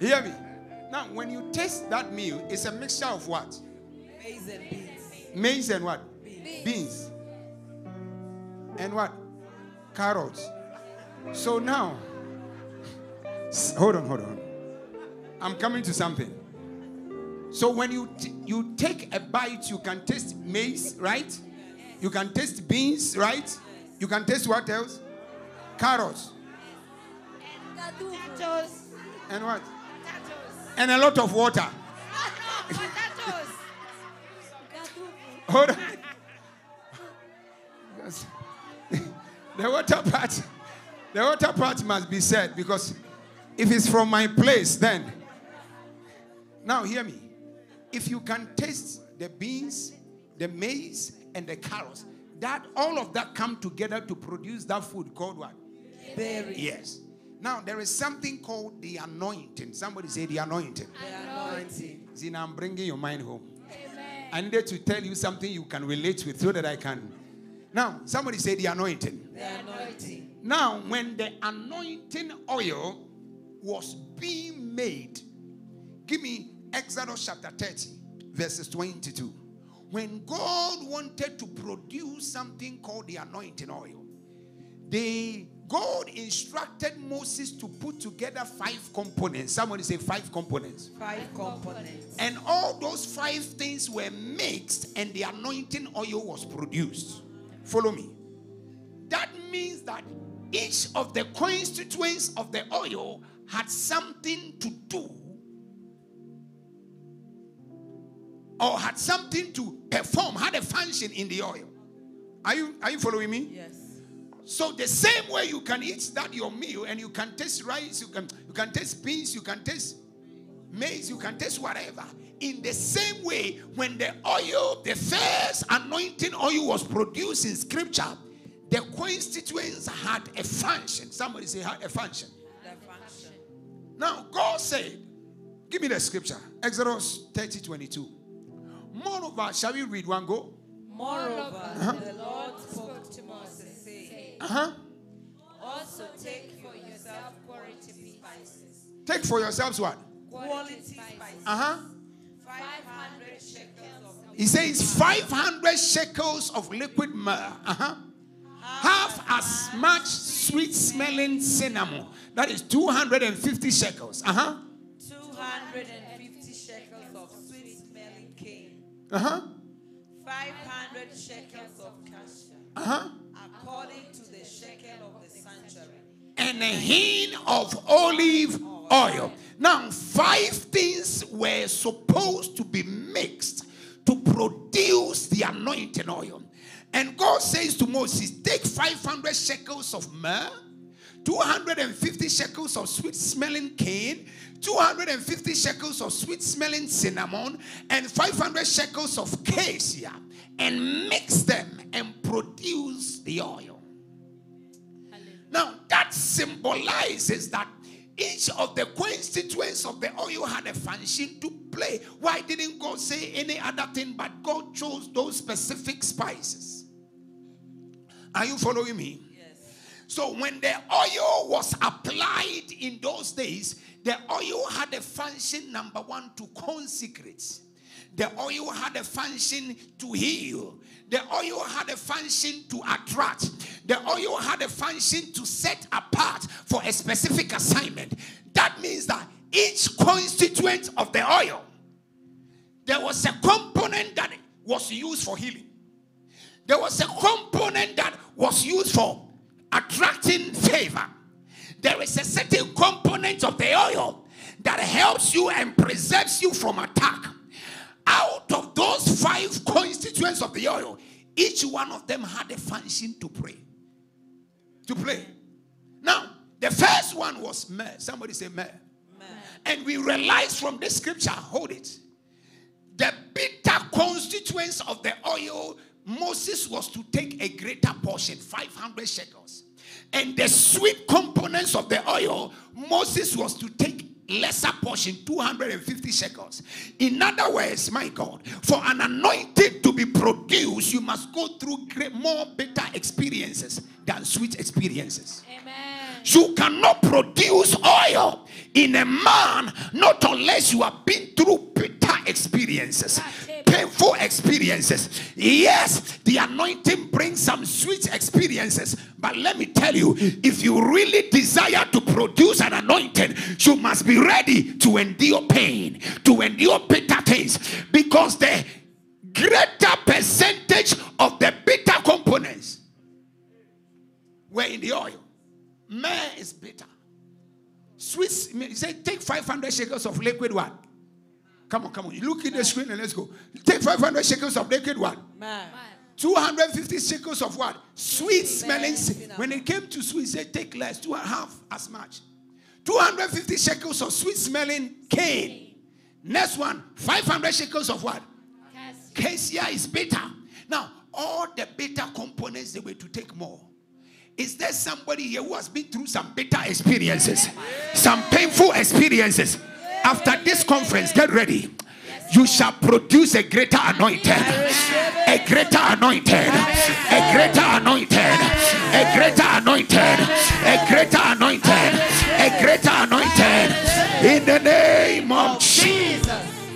B: Hear me. Now, when you taste that meal, it's a mixture of what?
D: Maize and beans.
B: Maize and what? Beans. And what? Carrots. So now, s- hold on, hold on. I'm coming to something. So when you t- you take a bite, you can taste maize, right? You can taste beans, right? You can taste what else? Carrots.
E: And potatoes.
B: And what?
E: Potatoes.
B: And a lot of water.
E: Potatoes.
B: Hold on. The water part, the water part must be said because if it's from my place, then. Now hear me. If you can taste the beans, the maize, and the carrots, that all of that come together to produce that food called what?
D: Berry.
B: Yes. Now there is something called the anointing. Somebody say the anointing.
D: The anointing.
B: See, now I'm bringing your mind home.
E: Amen.
B: I needed to tell you something you can relate with so that I can. Now, somebody say the anointing.
D: The anointing.
B: Now, when the anointing oil was being made, give me Exodus chapter 30, verses 22. when God wanted to produce something called the anointing oil, they God instructed Moses to put together five components. Somebody say five components.
D: Five components.
B: And all those five things were mixed, and the anointing oil was produced. Follow me. That means that each of the constituents of the oil had something to do or had something to perform, had a function in the oil. Are you are you following me?
D: Yes.
B: So the same way you can eat that your meal and you can taste rice, you can you can taste beans, you can taste maize, you can taste whatever. In the same way, when the oil, the first anointing oil was produced in scripture, the constituents had a function. Somebody say had a function.
D: Function.
B: Now, God said, give me the scripture. Exodus 30, 22. Moreover, shall we read one go?
D: Moreover, the Lord spoke to Moses, saying,
B: Uh-huh.
D: Also take for yourself quality spices.
B: Take for yourselves what?
D: Quality spices.
B: Uh-huh.
D: 500 shekels of
B: He says 500 shekels of liquid myrrh. Uh-huh. Half as much sweet smelling cinnamon. That is 250 shekels. Uh-huh.
D: 250 shekels of sweet smelling cane.
B: Uh-huh.
D: 500 shekels of cassia.
B: Uh-huh.
D: According to the shekel of the sanctuary.
B: And a hin of olive oil. Now, five things were supposed to be mixed to produce the anointing oil. And God says to Moses, Take 500 shekels of myrrh, 250 shekels of sweet smelling cane, 250 shekels of sweet smelling cinnamon, and 500 shekels of cassia, and mix them and produce the oil. Now, that symbolizes that each of the constituents of the oil had a function to play. Why didn't God say any other thing, but God chose those specific spices? Are you following me?
D: Yes.
B: So, when the oil was applied in those days, the oil had a function number one to consecrate. The oil had a function to heal. The oil had a function to attract. The oil had a function to set apart for a specific assignment. That means that each constituent of the oil, there was a component that was used for healing. There was a component that was used for attracting favor. There is a certain component of the oil that helps you and preserves you from attack. Out of those five constituents of the oil, each one of them had a function to pray. To play. Now, the first one was myrrh. Somebody say myrrh. And we realize from this scripture, hold it. The bitter constituents of the oil, Moses was to take a greater portion, 500 shekels. And the sweet components of the oil, Moses was to take lesser portion 250 shekels in other words my god for an anointing to be produced you must go through great, more bitter experiences than sweet experiences
E: Amen.
B: you cannot produce oil in a man not unless you have been through bitter experiences, painful experiences. Yes, the anointing brings some sweet experiences, but let me tell you if you really desire to produce an anointing, you must be ready to endure pain, to endure bitter things, because the greater percentage of the bitter components were in the oil. Myrrh is bitter. Sweet, said, take 500 shekels of liquid one. Come on, come on. You look at the screen and let's go. Take 500 shekels of liquid one.
D: Man.
B: 250 shekels of what? Sweet smelling. When it came to sweet, said, take less, two and a half as much. 250 shekels of sweet smelling cane. Next one, 500 shekels of what?
E: Cassia
B: is bitter. Now, all the bitter components, they were to take more. Is there somebody here who has been through some bitter experiences, some painful experiences? After this conference, get ready. You shall produce a greater anointing, a greater anointing, a greater anointing, a greater anointing, a greater anointing, a greater anointing. In the name of Jesus.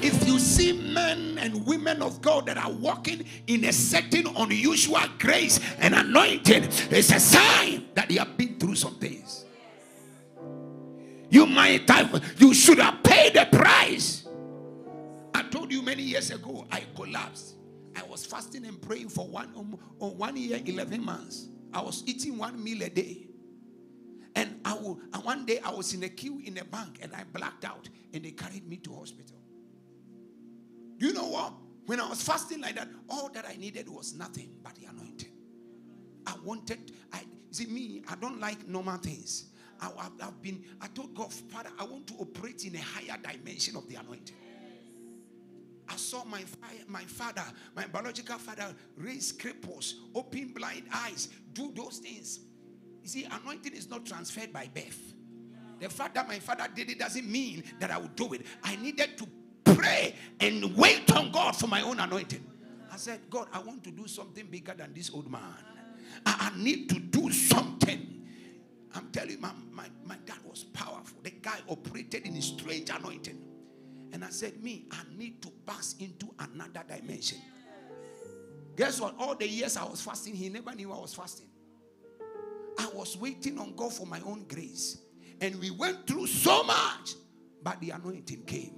B: If you see men and women of God that are walking in a certain unusual grace and anointing, it's a sign that they have been through some things. You might have, you should have paid the price. I told you many years ago, I collapsed. I was fasting and praying for one, um, uh, one year, 11 months. I was eating one meal a day. And I will, and one day I was in a queue in a bank and I blacked out and they carried me to hospital. Do you know what? When I was fasting like that, all that I needed was nothing but the anointing. I wanted, I see me, I don't like normal things. I, have I've been, I told God, Father, I want to operate in a higher dimension of the anointing. I saw my, my father, my biological father, raise cripples, open blind eyes, do those things. You see, anointing is not transferred by birth. The fact that my father did it doesn't mean that I would do it. I needed to pray and wait on God for my own anointing. I said, God, I want to do something bigger than this old man. I, I need to do something. I'm telling you, my, my, my dad was powerful. The guy operated in a strange anointing. And I said, Me, I need to pass into another dimension. Guess what? All the years I was fasting, he never knew I was fasting. I was waiting on God for my own grace. And we went through so much, but the anointing came.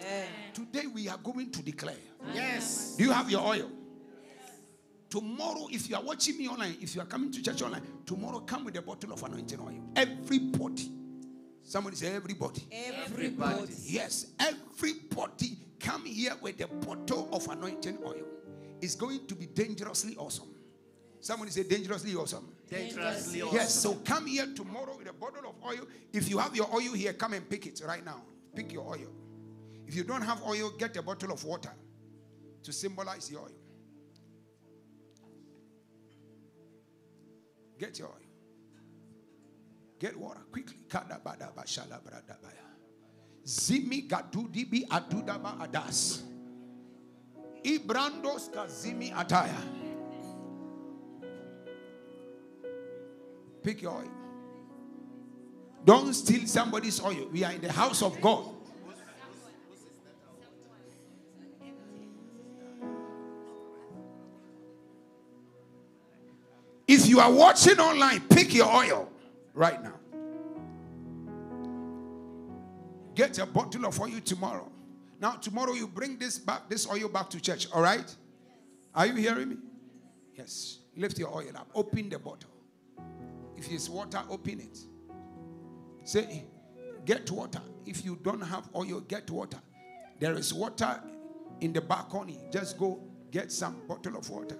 B: Amen. Today we are going to declare.
F: Yes.
B: Do you have your oil? Tomorrow, if you are watching me online, if you are coming to church online, tomorrow come with a bottle of anointing oil. Everybody. Somebody say everybody.
D: Everybody.
B: Yes, everybody come here with a bottle of anointing oil. It's going to be dangerously awesome. Somebody say dangerously awesome.
F: Dangerously awesome.
B: Yes, so come here tomorrow with a bottle of oil. If you have your oil here, come and pick it right now. Pick your oil. If you don't have oil, get a bottle of water to symbolize the oil. Get your oil. Get water quickly. Zimi gadudibi adudaba adas. Ibrandos kazimi ataya. Pick your oil. Don't steal somebody's oil. We are in the house of God. You are watching online, pick your oil right now. Get a bottle of oil tomorrow. Now, tomorrow you bring this back, this oil back to church, all right? Are you hearing me? Yes. Lift your oil up. Open the bottle. If it's water, open it. Say, get water. If you don't have oil, get water. There is water in the balcony. Just go get some bottle of water.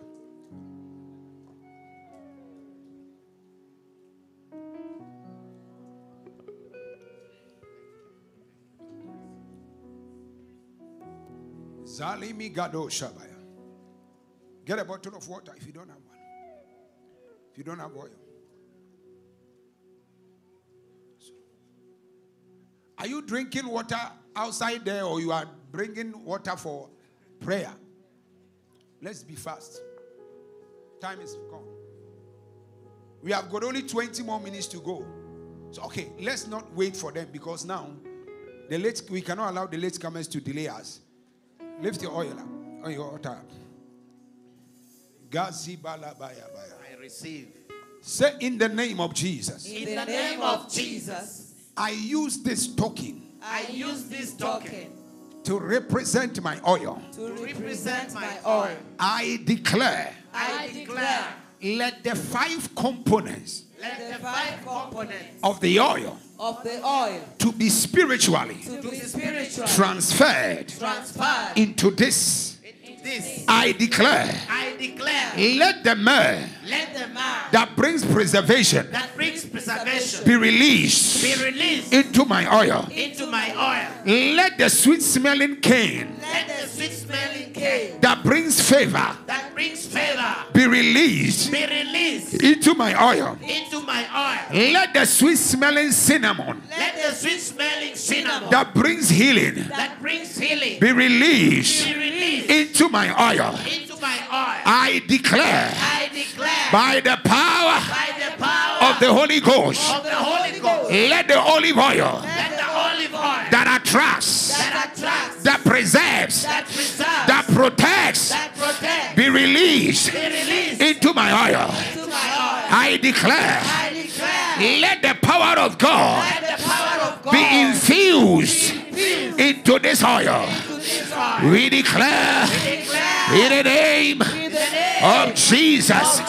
B: Zalimi Gado Shabaya. Get a bottle of water if you don't have one. If you don't have oil. Are you drinking water outside there or you are bringing water for prayer? Let's be fast. Time is gone. We have got only 20 more minutes to go. So, okay, let's not wait for them because now the late we cannot allow the late comers to delay us. Lift your oil up, on your altar. Gazi bala baya baya.
F: I receive.
B: Say in the name of Jesus.
D: In the name of Jesus,
B: I use this token
D: I use this token
B: to represent my oil.
D: to represent my oil.
B: I declare,
D: I declare,
B: let the five components
D: let the five components
B: of the oil
D: of the oil
B: to be spiritually
D: to be spiritual
B: transferred
D: transferred
B: into this.
F: This
B: I declare,
F: I declare.
B: let the myrrh
F: Let the man
B: that brings preservation
F: that brings preservation
B: be released
F: be released
B: into my oil.
F: into my oil.
B: Let the sweet smelling cane
F: Let the sweet smelling cake
B: that brings favor
F: that brings favor
B: be released
F: be released
B: into my oil.
F: into my oil.
B: Let the sweet smelling cinnamon
F: Let the sweet smelling cinnamon
B: that brings healing
F: that brings healing
B: be released
F: be released
B: into my oil.
F: into my oil.
B: I declare
F: I declare
B: by the power
F: by the power
B: of the Holy Ghost,
F: of the Holy Ghost,
B: let the olive oil
F: let the olive oil
B: that attracts,
F: that attracts,
B: that preserves,
C: that preserves,
B: that protects,
C: that protects,
B: be released
C: be released
B: into my oil.
C: to my oil.
B: I declare,
C: I declare,
B: let the power of God
C: the power of God
B: be infused
C: infused
B: into this oil. We declare in the name of Jesus,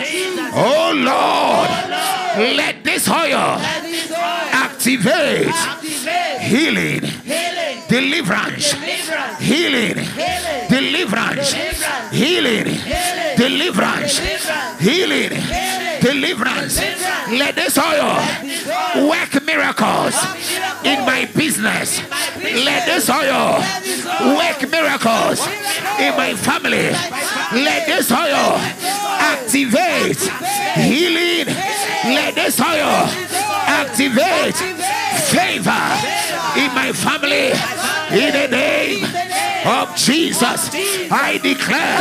B: oh Lord, let this oil activate healing, deliverance, healing, deliverance, healing, deliverance, healing deliverance. Let this oil work miracles in my business. Let
C: this oil
B: work miracles in my family. Let this oil activate healing. Let this oil activate favor in my family. In the name of Jesus, I declare,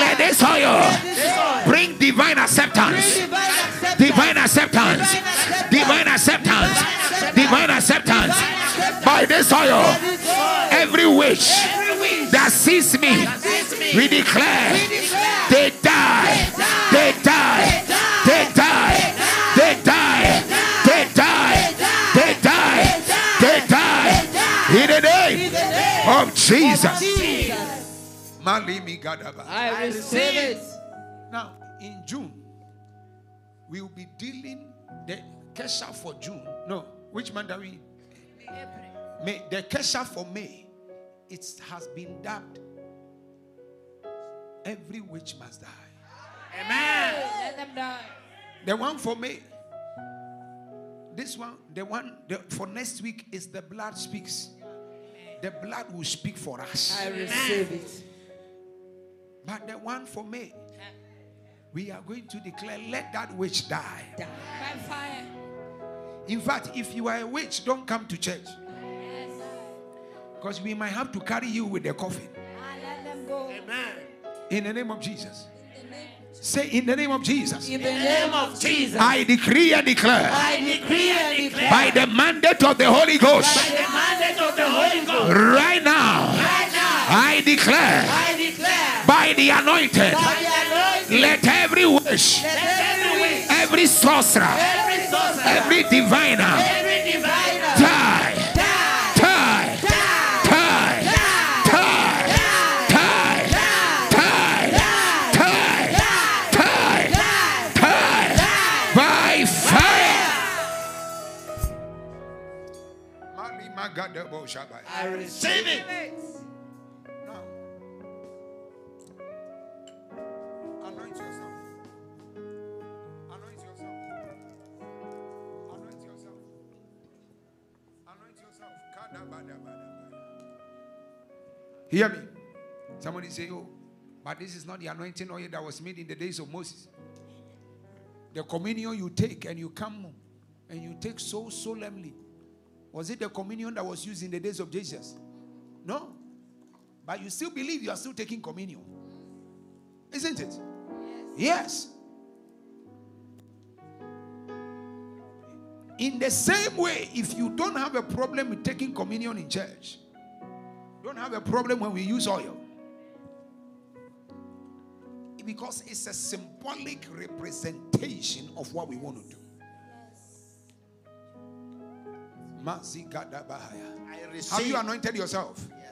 B: let this oil bring divine acceptance. Divine acceptance, divine acceptance, divine acceptance by this oil. Every witch that sees me, we declare they of Jesus. Malimi Gadaba.
D: I receive it.
B: Now, in June, we will be dealing the Kesha for June. No, which month are we? May. The Kesha for May, it has been dubbed Every Witch Must Die. Amen.
E: Let them die.
B: The one for May, this one, the one the, for next week is the blood speaks. The blood will speak for us.
D: I receive it.
B: But the one for me, we are going to declare, let that witch die.
E: By fire.
B: In fact, if you are a witch, don't come to church.
E: Yes.
B: Because we might have to carry you with the coffin.
E: Ah, let them go. Amen.
B: In the name of Jesus. Say, in the name of Jesus.
D: In the name
C: of Jesus,
B: I decree and declare.
C: I decree and declare.
B: By the mandate of the Holy Ghost.
C: By the mandate of the Holy Ghost.
B: Right now.
C: right now.
B: I declare.
C: I declare.
B: By the anointed,
C: by the anointing,
B: let every witch,
C: let every witch,
B: every sorcerer,
C: every sorcerer,
B: every diviner.
C: Every I receive it.
B: Now, anoint yourself. Anoint yourself. Anoint yourself. Anoint yourself. Hear me. Somebody say, Oh, but this is not the anointing oil that was made in the days of Moses. The communion you take and you come and you take so solemnly. Was it the communion that was used in the days of Jesus? No. But you still believe you are still taking communion. Isn't it? Yes. In the same way, if you don't have a problem with taking communion in church, don't have a problem when we use oil. Because it's a symbolic representation of what we want to do. Have you anointed yourself?
F: Yes.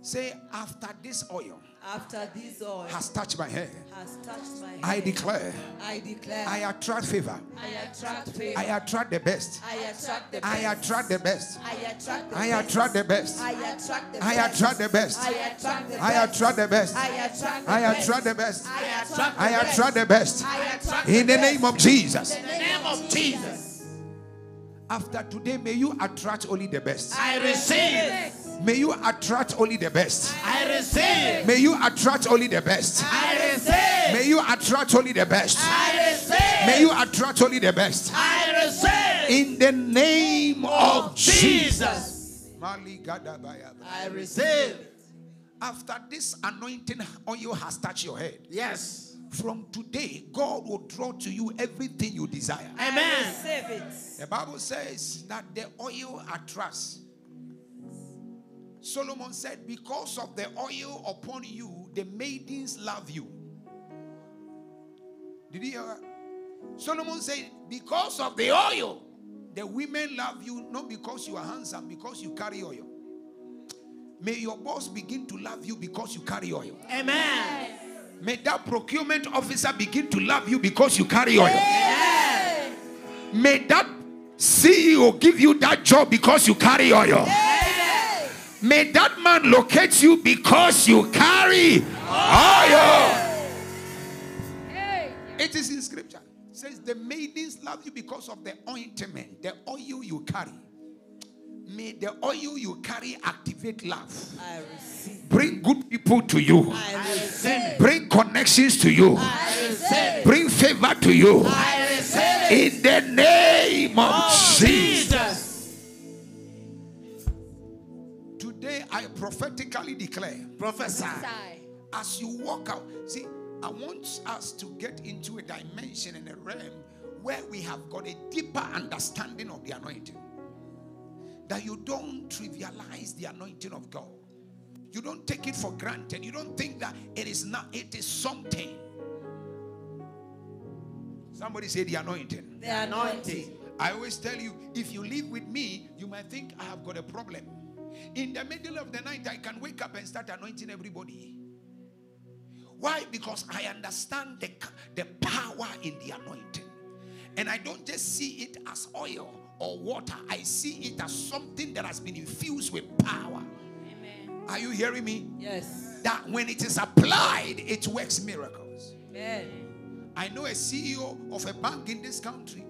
B: Say, after this oil
D: After this oil
B: has touched my hair.
D: has touched my head,
B: I declare
D: I declare
B: I attract favor.
D: I attract favor.
B: I attract the best.
D: I attract the
B: I
D: best.
B: attract the best.
D: I attract the
B: I
D: best.
B: attract the best.
D: I attract the
B: I
D: best.
B: attract the best.
D: I attract the
B: I
D: best.
B: attract the best.
D: I attract the
B: I
D: best.
B: attract the best.
D: I attract
B: I attract the best. In the name of Jesus.
D: In the name of Jesus.
B: After today, may you attract only the best.
F: I receive.
B: May you attract only the best.
F: I receive.
B: May you attract only the best.
F: I receive.
B: May you attract only the best.
F: I receive.
B: May you attract only the best.
F: I receive.
B: In the name of Jesus.
F: I receive.
B: After this anointing oil has touched your head,
F: Yes.
B: From today, God will draw to you everything you desire.
F: Amen.
D: Receive it.
B: The Bible says that the oil attracts. Solomon said, Because of the oil upon you, the maidens love you. Did you hear that? Solomon said, Because of the oil, the women love you, not because you are handsome, because you carry oil. May your boss begin to love you because you carry oil.
C: Amen.
B: May that procurement officer begin to love you because you carry oil. May that CEO give you that job because you carry oil. May that man locate you because you carry oil.
E: Hey.
B: It is in scripture. It says the maidens love you because of the ointment, the oil you carry. May the oil you carry activate love.
D: I receive.
B: Bring good people to you.
D: I receive.
B: Bring connections to you.
D: I receive.
B: Bring favor to you.
D: I receive.
B: In the name of oh, Jesus. Today I prophetically declare
C: Prophesy.
B: As you walk out. See, I want us to get into a dimension and a realm where we have got a deeper understanding of the anointing. That you don't trivialize the anointing of God. You don't take it for granted. You don't think that it is not, it is something. Somebody say the anointing.
D: The anointing.
B: I always tell you, if you live with me, you might think I have got a problem. In the middle of the night, I can wake up and start anointing everybody. Why? Because I understand the, the power in the anointing. And I don't just see it as oil or water, I see it as something that has been infused with power.
E: Amen.
B: Are you hearing me?
D: Yes.
B: That when it is applied, it works miracles.
D: Amen.
B: I know a CEO of a bank in this country.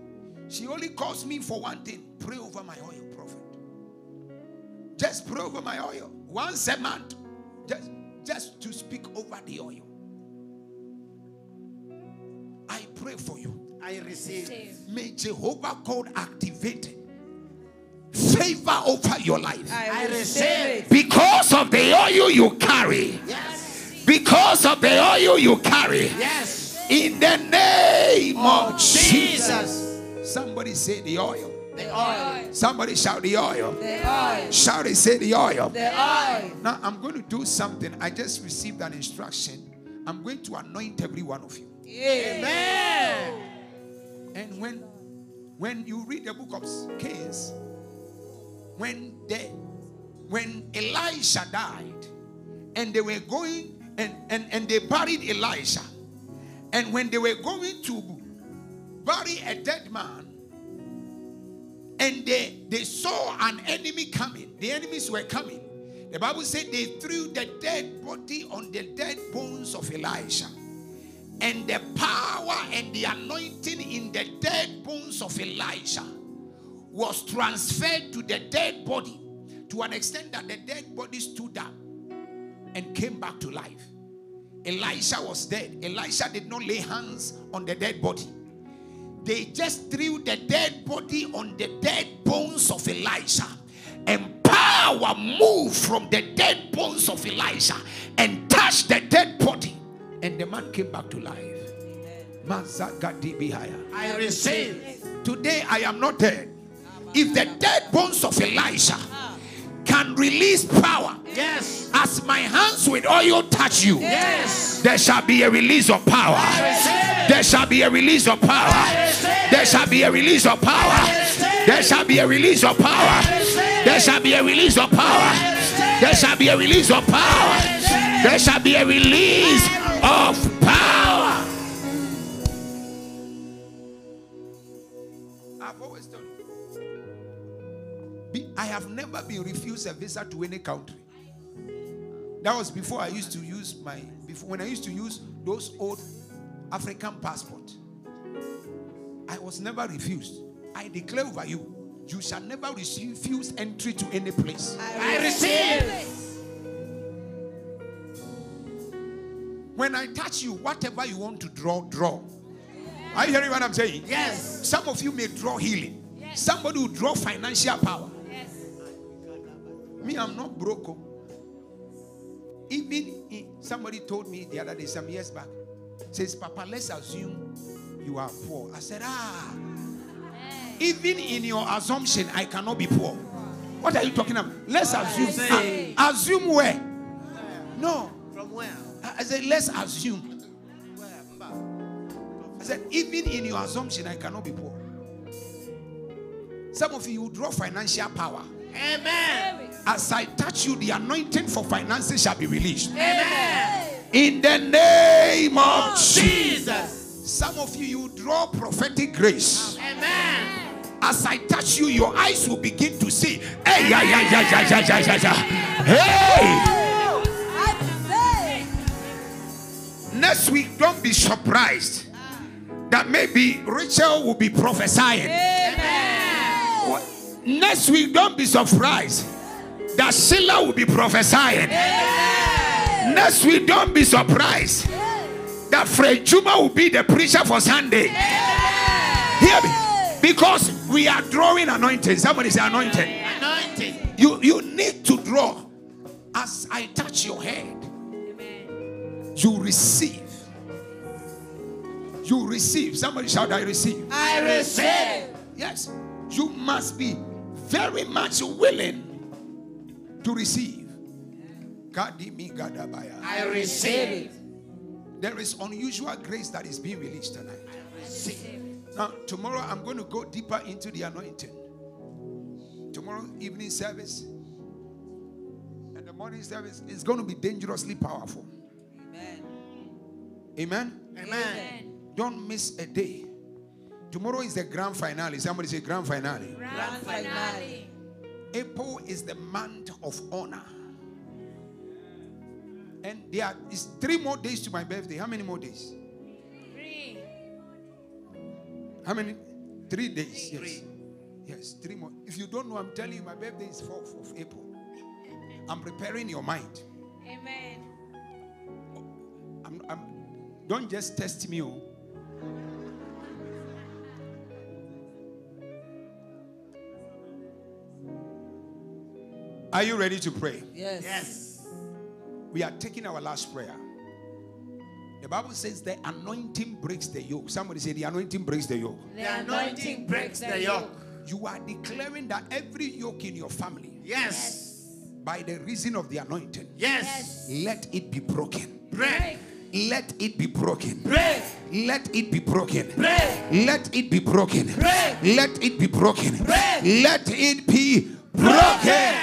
B: She only calls me for one thing pray over my oil, prophet. Just pray over my oil. Once a month. Just, just to speak over the oil. I pray for you.
C: I receive.
B: May Jehovah God activate favor over your life.
D: I,
C: I
D: receive
C: receive.
D: it.
B: Because of the oil you carry.
C: Yes.
B: Because of the oil you carry.
C: Yes.
B: In the name of oh,
C: Of
B: Jesus. Somebody say the oil.
C: The oil.
B: Somebody shout the oil.
D: The oil.
B: Shout it, say the oil.
D: The oil.
B: Now I'm going to do something. I just received an instruction. I'm going to anoint every one of you.
D: Amen.
B: And when when you read the book of Kings, when they when Elisha died, and they were going and, and, and they buried Elisha, and when they were going to bury a dead man, and they they saw an enemy coming, the enemies were coming. The Bible said they threw the dead body on the dead bones of Elisha. And the power and the anointing in the dead bones of Elijah was transferred to the dead body to an extent that the dead body stood up and came back to life. Elisha was dead. Elisha did not lay hands on the dead body. They just threw the dead body on the dead bones of Elisha. And power moved from the dead bones of Elisha and touched the dead body. And the man came back to life.
C: I receive.
B: Today I am not dead. If the dead bones of Elisha can release power
C: Yes.
B: as my hands with oil touch you,
C: Yes.
B: there shall be a release of power. There shall be a release of power. There shall be a release of power. There shall be a release of power. There shall be a release of power. There shall be a release of power. There shall be a release of power. I've always told you. Be- I have never been refused a visa to any country. That was before I used to use my before when I used to use those old African passport. I was never refused. I declare over you, you shall never refuse entry to any place.
C: I receive.
B: When I touch you, whatever you want to draw, draw. Are you hearing what I'm saying?
C: Yes.
B: Some of you may draw healing. Yes. Somebody will draw financial power.
E: Yes.
B: Me, I'm not broke. oh. Even in- somebody told me the other day, some years back, says, Papa, let's assume you are poor. I said, Ah, even in your assumption, I cannot be poor. What are you talking about? Let's assume.
D: say.
B: Ah, assume where? No.
F: From where?
B: I said, let's assume. I said, even in your assumption, I cannot be poor. Some of you will draw financial power.
F: Amen.
B: As I touch you, the anointing for finances shall be released.
F: Amen.
B: In the name of oh,
F: Jesus.
B: Some of you, you draw prophetic grace.
F: Amen.
B: As I touch you, your eyes will begin to see. Hey, yeah, yeah, yeah, yeah, yeah, yeah, yeah. Hey. Next week, don't be surprised that maybe Rachel will be prophesying. Next week, don't be surprised that Sheila will be prophesying. Next week, don't be surprised that Fred Juma will be the preacher for Sunday. Hear me. Because we are drawing anointing. Somebody say anointing.
F: Anointing.
B: You, you need to draw. As I touch your head, you receive. You receive. Somebody shout, I receive.
D: I receive.
B: Yes. You must be very much willing to receive.
D: I receive it.
B: There is unusual grace that is being released tonight. I receive. Now, tomorrow I'm going to go deeper into the anointing. Tomorrow evening service and the morning service is going to be dangerously powerful.
D: Amen.
B: Amen. Don't miss a day. Tomorrow is the grand finale. Somebody say grand finale.
D: Grand finale.
B: April is the month of honor. And there is three more days to my birthday. How many more days?
E: Three.
B: How many? Three days. Yes.
F: Three.
B: Yes, three more. If you don't know, I'm telling you, my birthday is 4th of April. I'm preparing your mind.
E: Amen.
B: I'm, I'm, don't just test me. oh. Are you ready to pray?
D: Yes.
F: Yes.
B: We are taking our last prayer. The Bible says the anointing breaks the yoke. Somebody say the anointing breaks the yoke.
F: The anointing breaks the yoke.
B: You are declaring that every yoke in your family,
F: Yes.
B: by the reason of the anointing,
F: Yes.
B: let it be broken.
F: Break.
B: Let it be broken.
F: Break.
B: Let it be broken.
F: Break.
B: Let it be broken.
F: Break.
B: Let it be broken.
F: Break.
B: Let it be broken.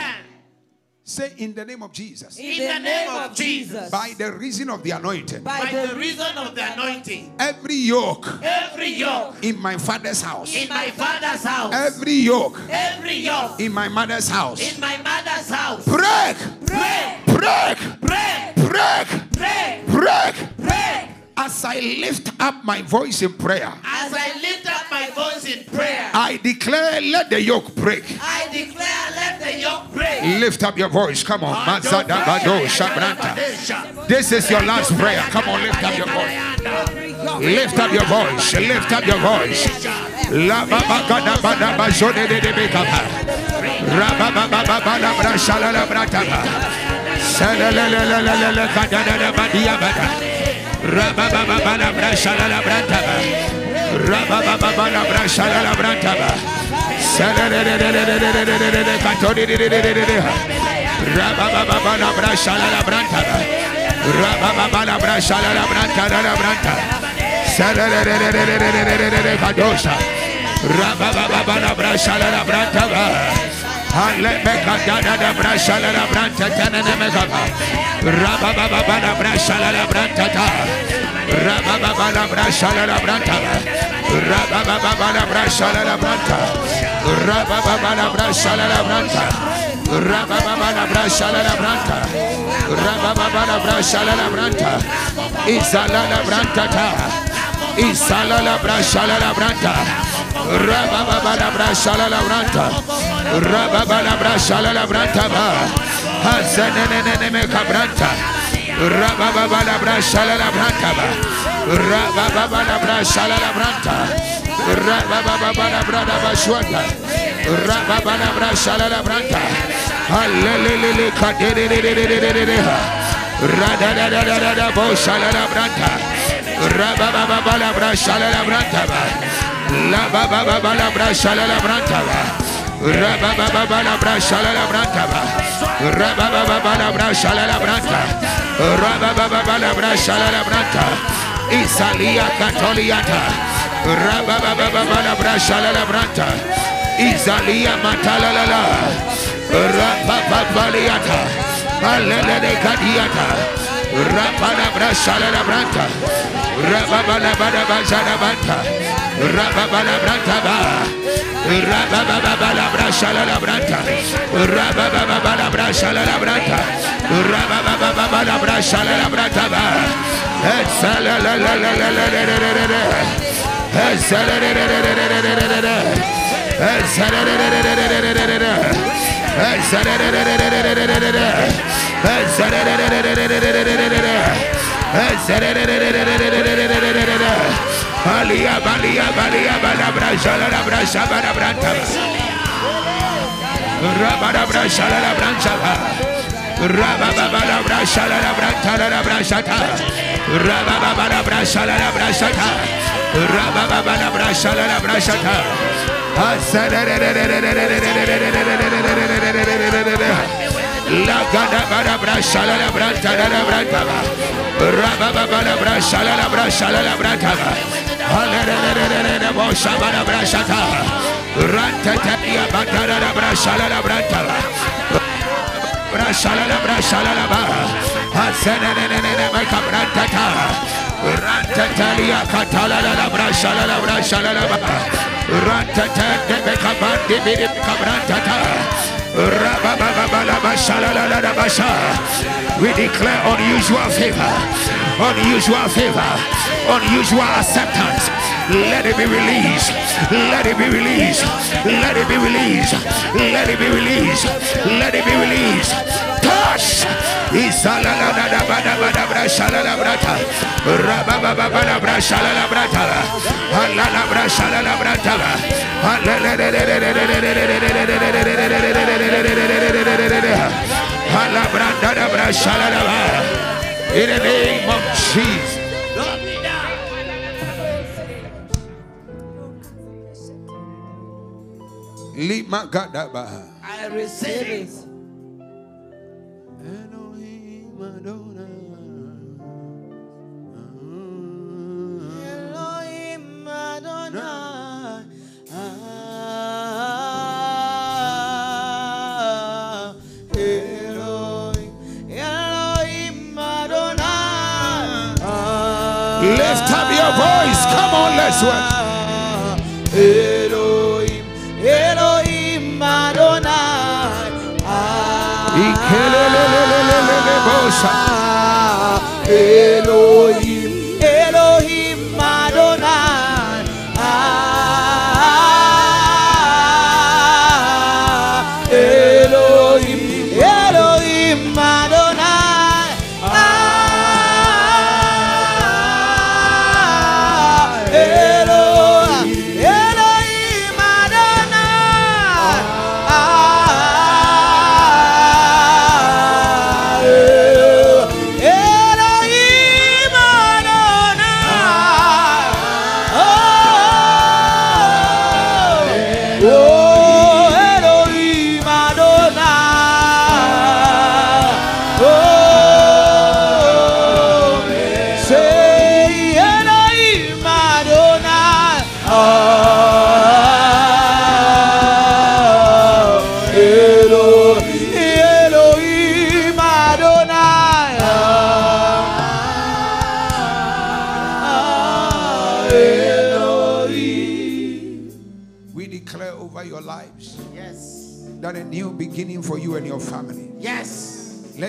B: Say in the name of Jesus.
F: In the name of Jesus.
B: By the reason of the anointing,
D: By the
F: reason of the anointing,
B: every yoke
F: every yoke
B: in my father's house,
F: in my father's house,
B: every yoke
F: every yoke
B: in my mother's house,
F: in my mother's house,
B: break,
F: break,
B: break,
F: break,
B: break,
F: break,
B: break.
F: break.
B: As I lift up my voice in prayer,
F: As I lift up my voice in prayer,
B: I declare, let the yoke break.
F: I declare, let the yoke break.
B: Lift up your voice. Come on. This is your last prayer. Come on, lift up your voice. Lift up your voice. Lift up your voice. Rabba Isala la branta ta Isala la branta la branta Rabababada Brashala Labranta Rababada Brashala Labranta Hazanene Cabranta Rabababada Brashala Labranta La ba ba ba ba la brasha la la brantaba. Ra ba ba ba ba la brasha la la brantaba. Ra ba ba ba ba la brasha la la branta. Ra ba ba ba ba la brasha la la branta. Isalia catoliata. Ra ba ba ba ba ba la brasha la la branta. Isalia matala la la. Ra ba ba ba liata. Alele de cadiata de de de de de de de ha. Ra da da da da da da bo sha la la bra ta. Ra ba ba ba ba la bra sha la la bra ta ba. La ba ba ba ba la bra sha la la bra ta ba. Rabababala brashala la brantaba. Rabababala brashala la branta. Katoliata. Rabababala brashala la branta. Ba. Rabababala brashala la branta. Rabababala brashala la branta. Rabababala brashala la branta ba. Esala la la la la la la la la la la. Esala la la la la la la la hey balia, balia, balabra, shala, brasha, barabranta. Rabara, brasha, la brancha. Rababa, la brasha, la branta, la brasha. Rababa, la brasha, la brasha. Rababa, la brasha, la brasha. La gada bada la la la la branta ba. Rababa bada brasha la la la la la la la la la la la ne ma ka branta ta. Ranta ta ya katala la brasha la brasha la. Ranta de de ta. We declare unusual favor, unusual favor, unusual acceptance. Let it be released. Let it be released. Let it be released. Let it be released. Let it be released. Touch. Bada brasha la brata. Rababa bada brasha la brata. Halala brasha la brata. In the name of Jesus. Lima gadaba.
D: I receive it.
B: Elohim Adonai.
A: Elohim Adonai. Ah, Elohim, Elohim Adonai. Ah,
B: Lift up your voice. Come on, let's work.
A: Elohim, Elohim Adonai. Ah, Elohim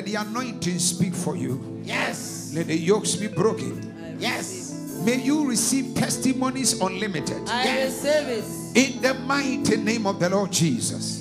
B: the anointing speak for you.
F: Yes.
B: Let the yokes be broken.
F: Yes.
B: May you receive testimonies unlimited.
D: I receive it.
B: In the mighty name of the Lord Jesus.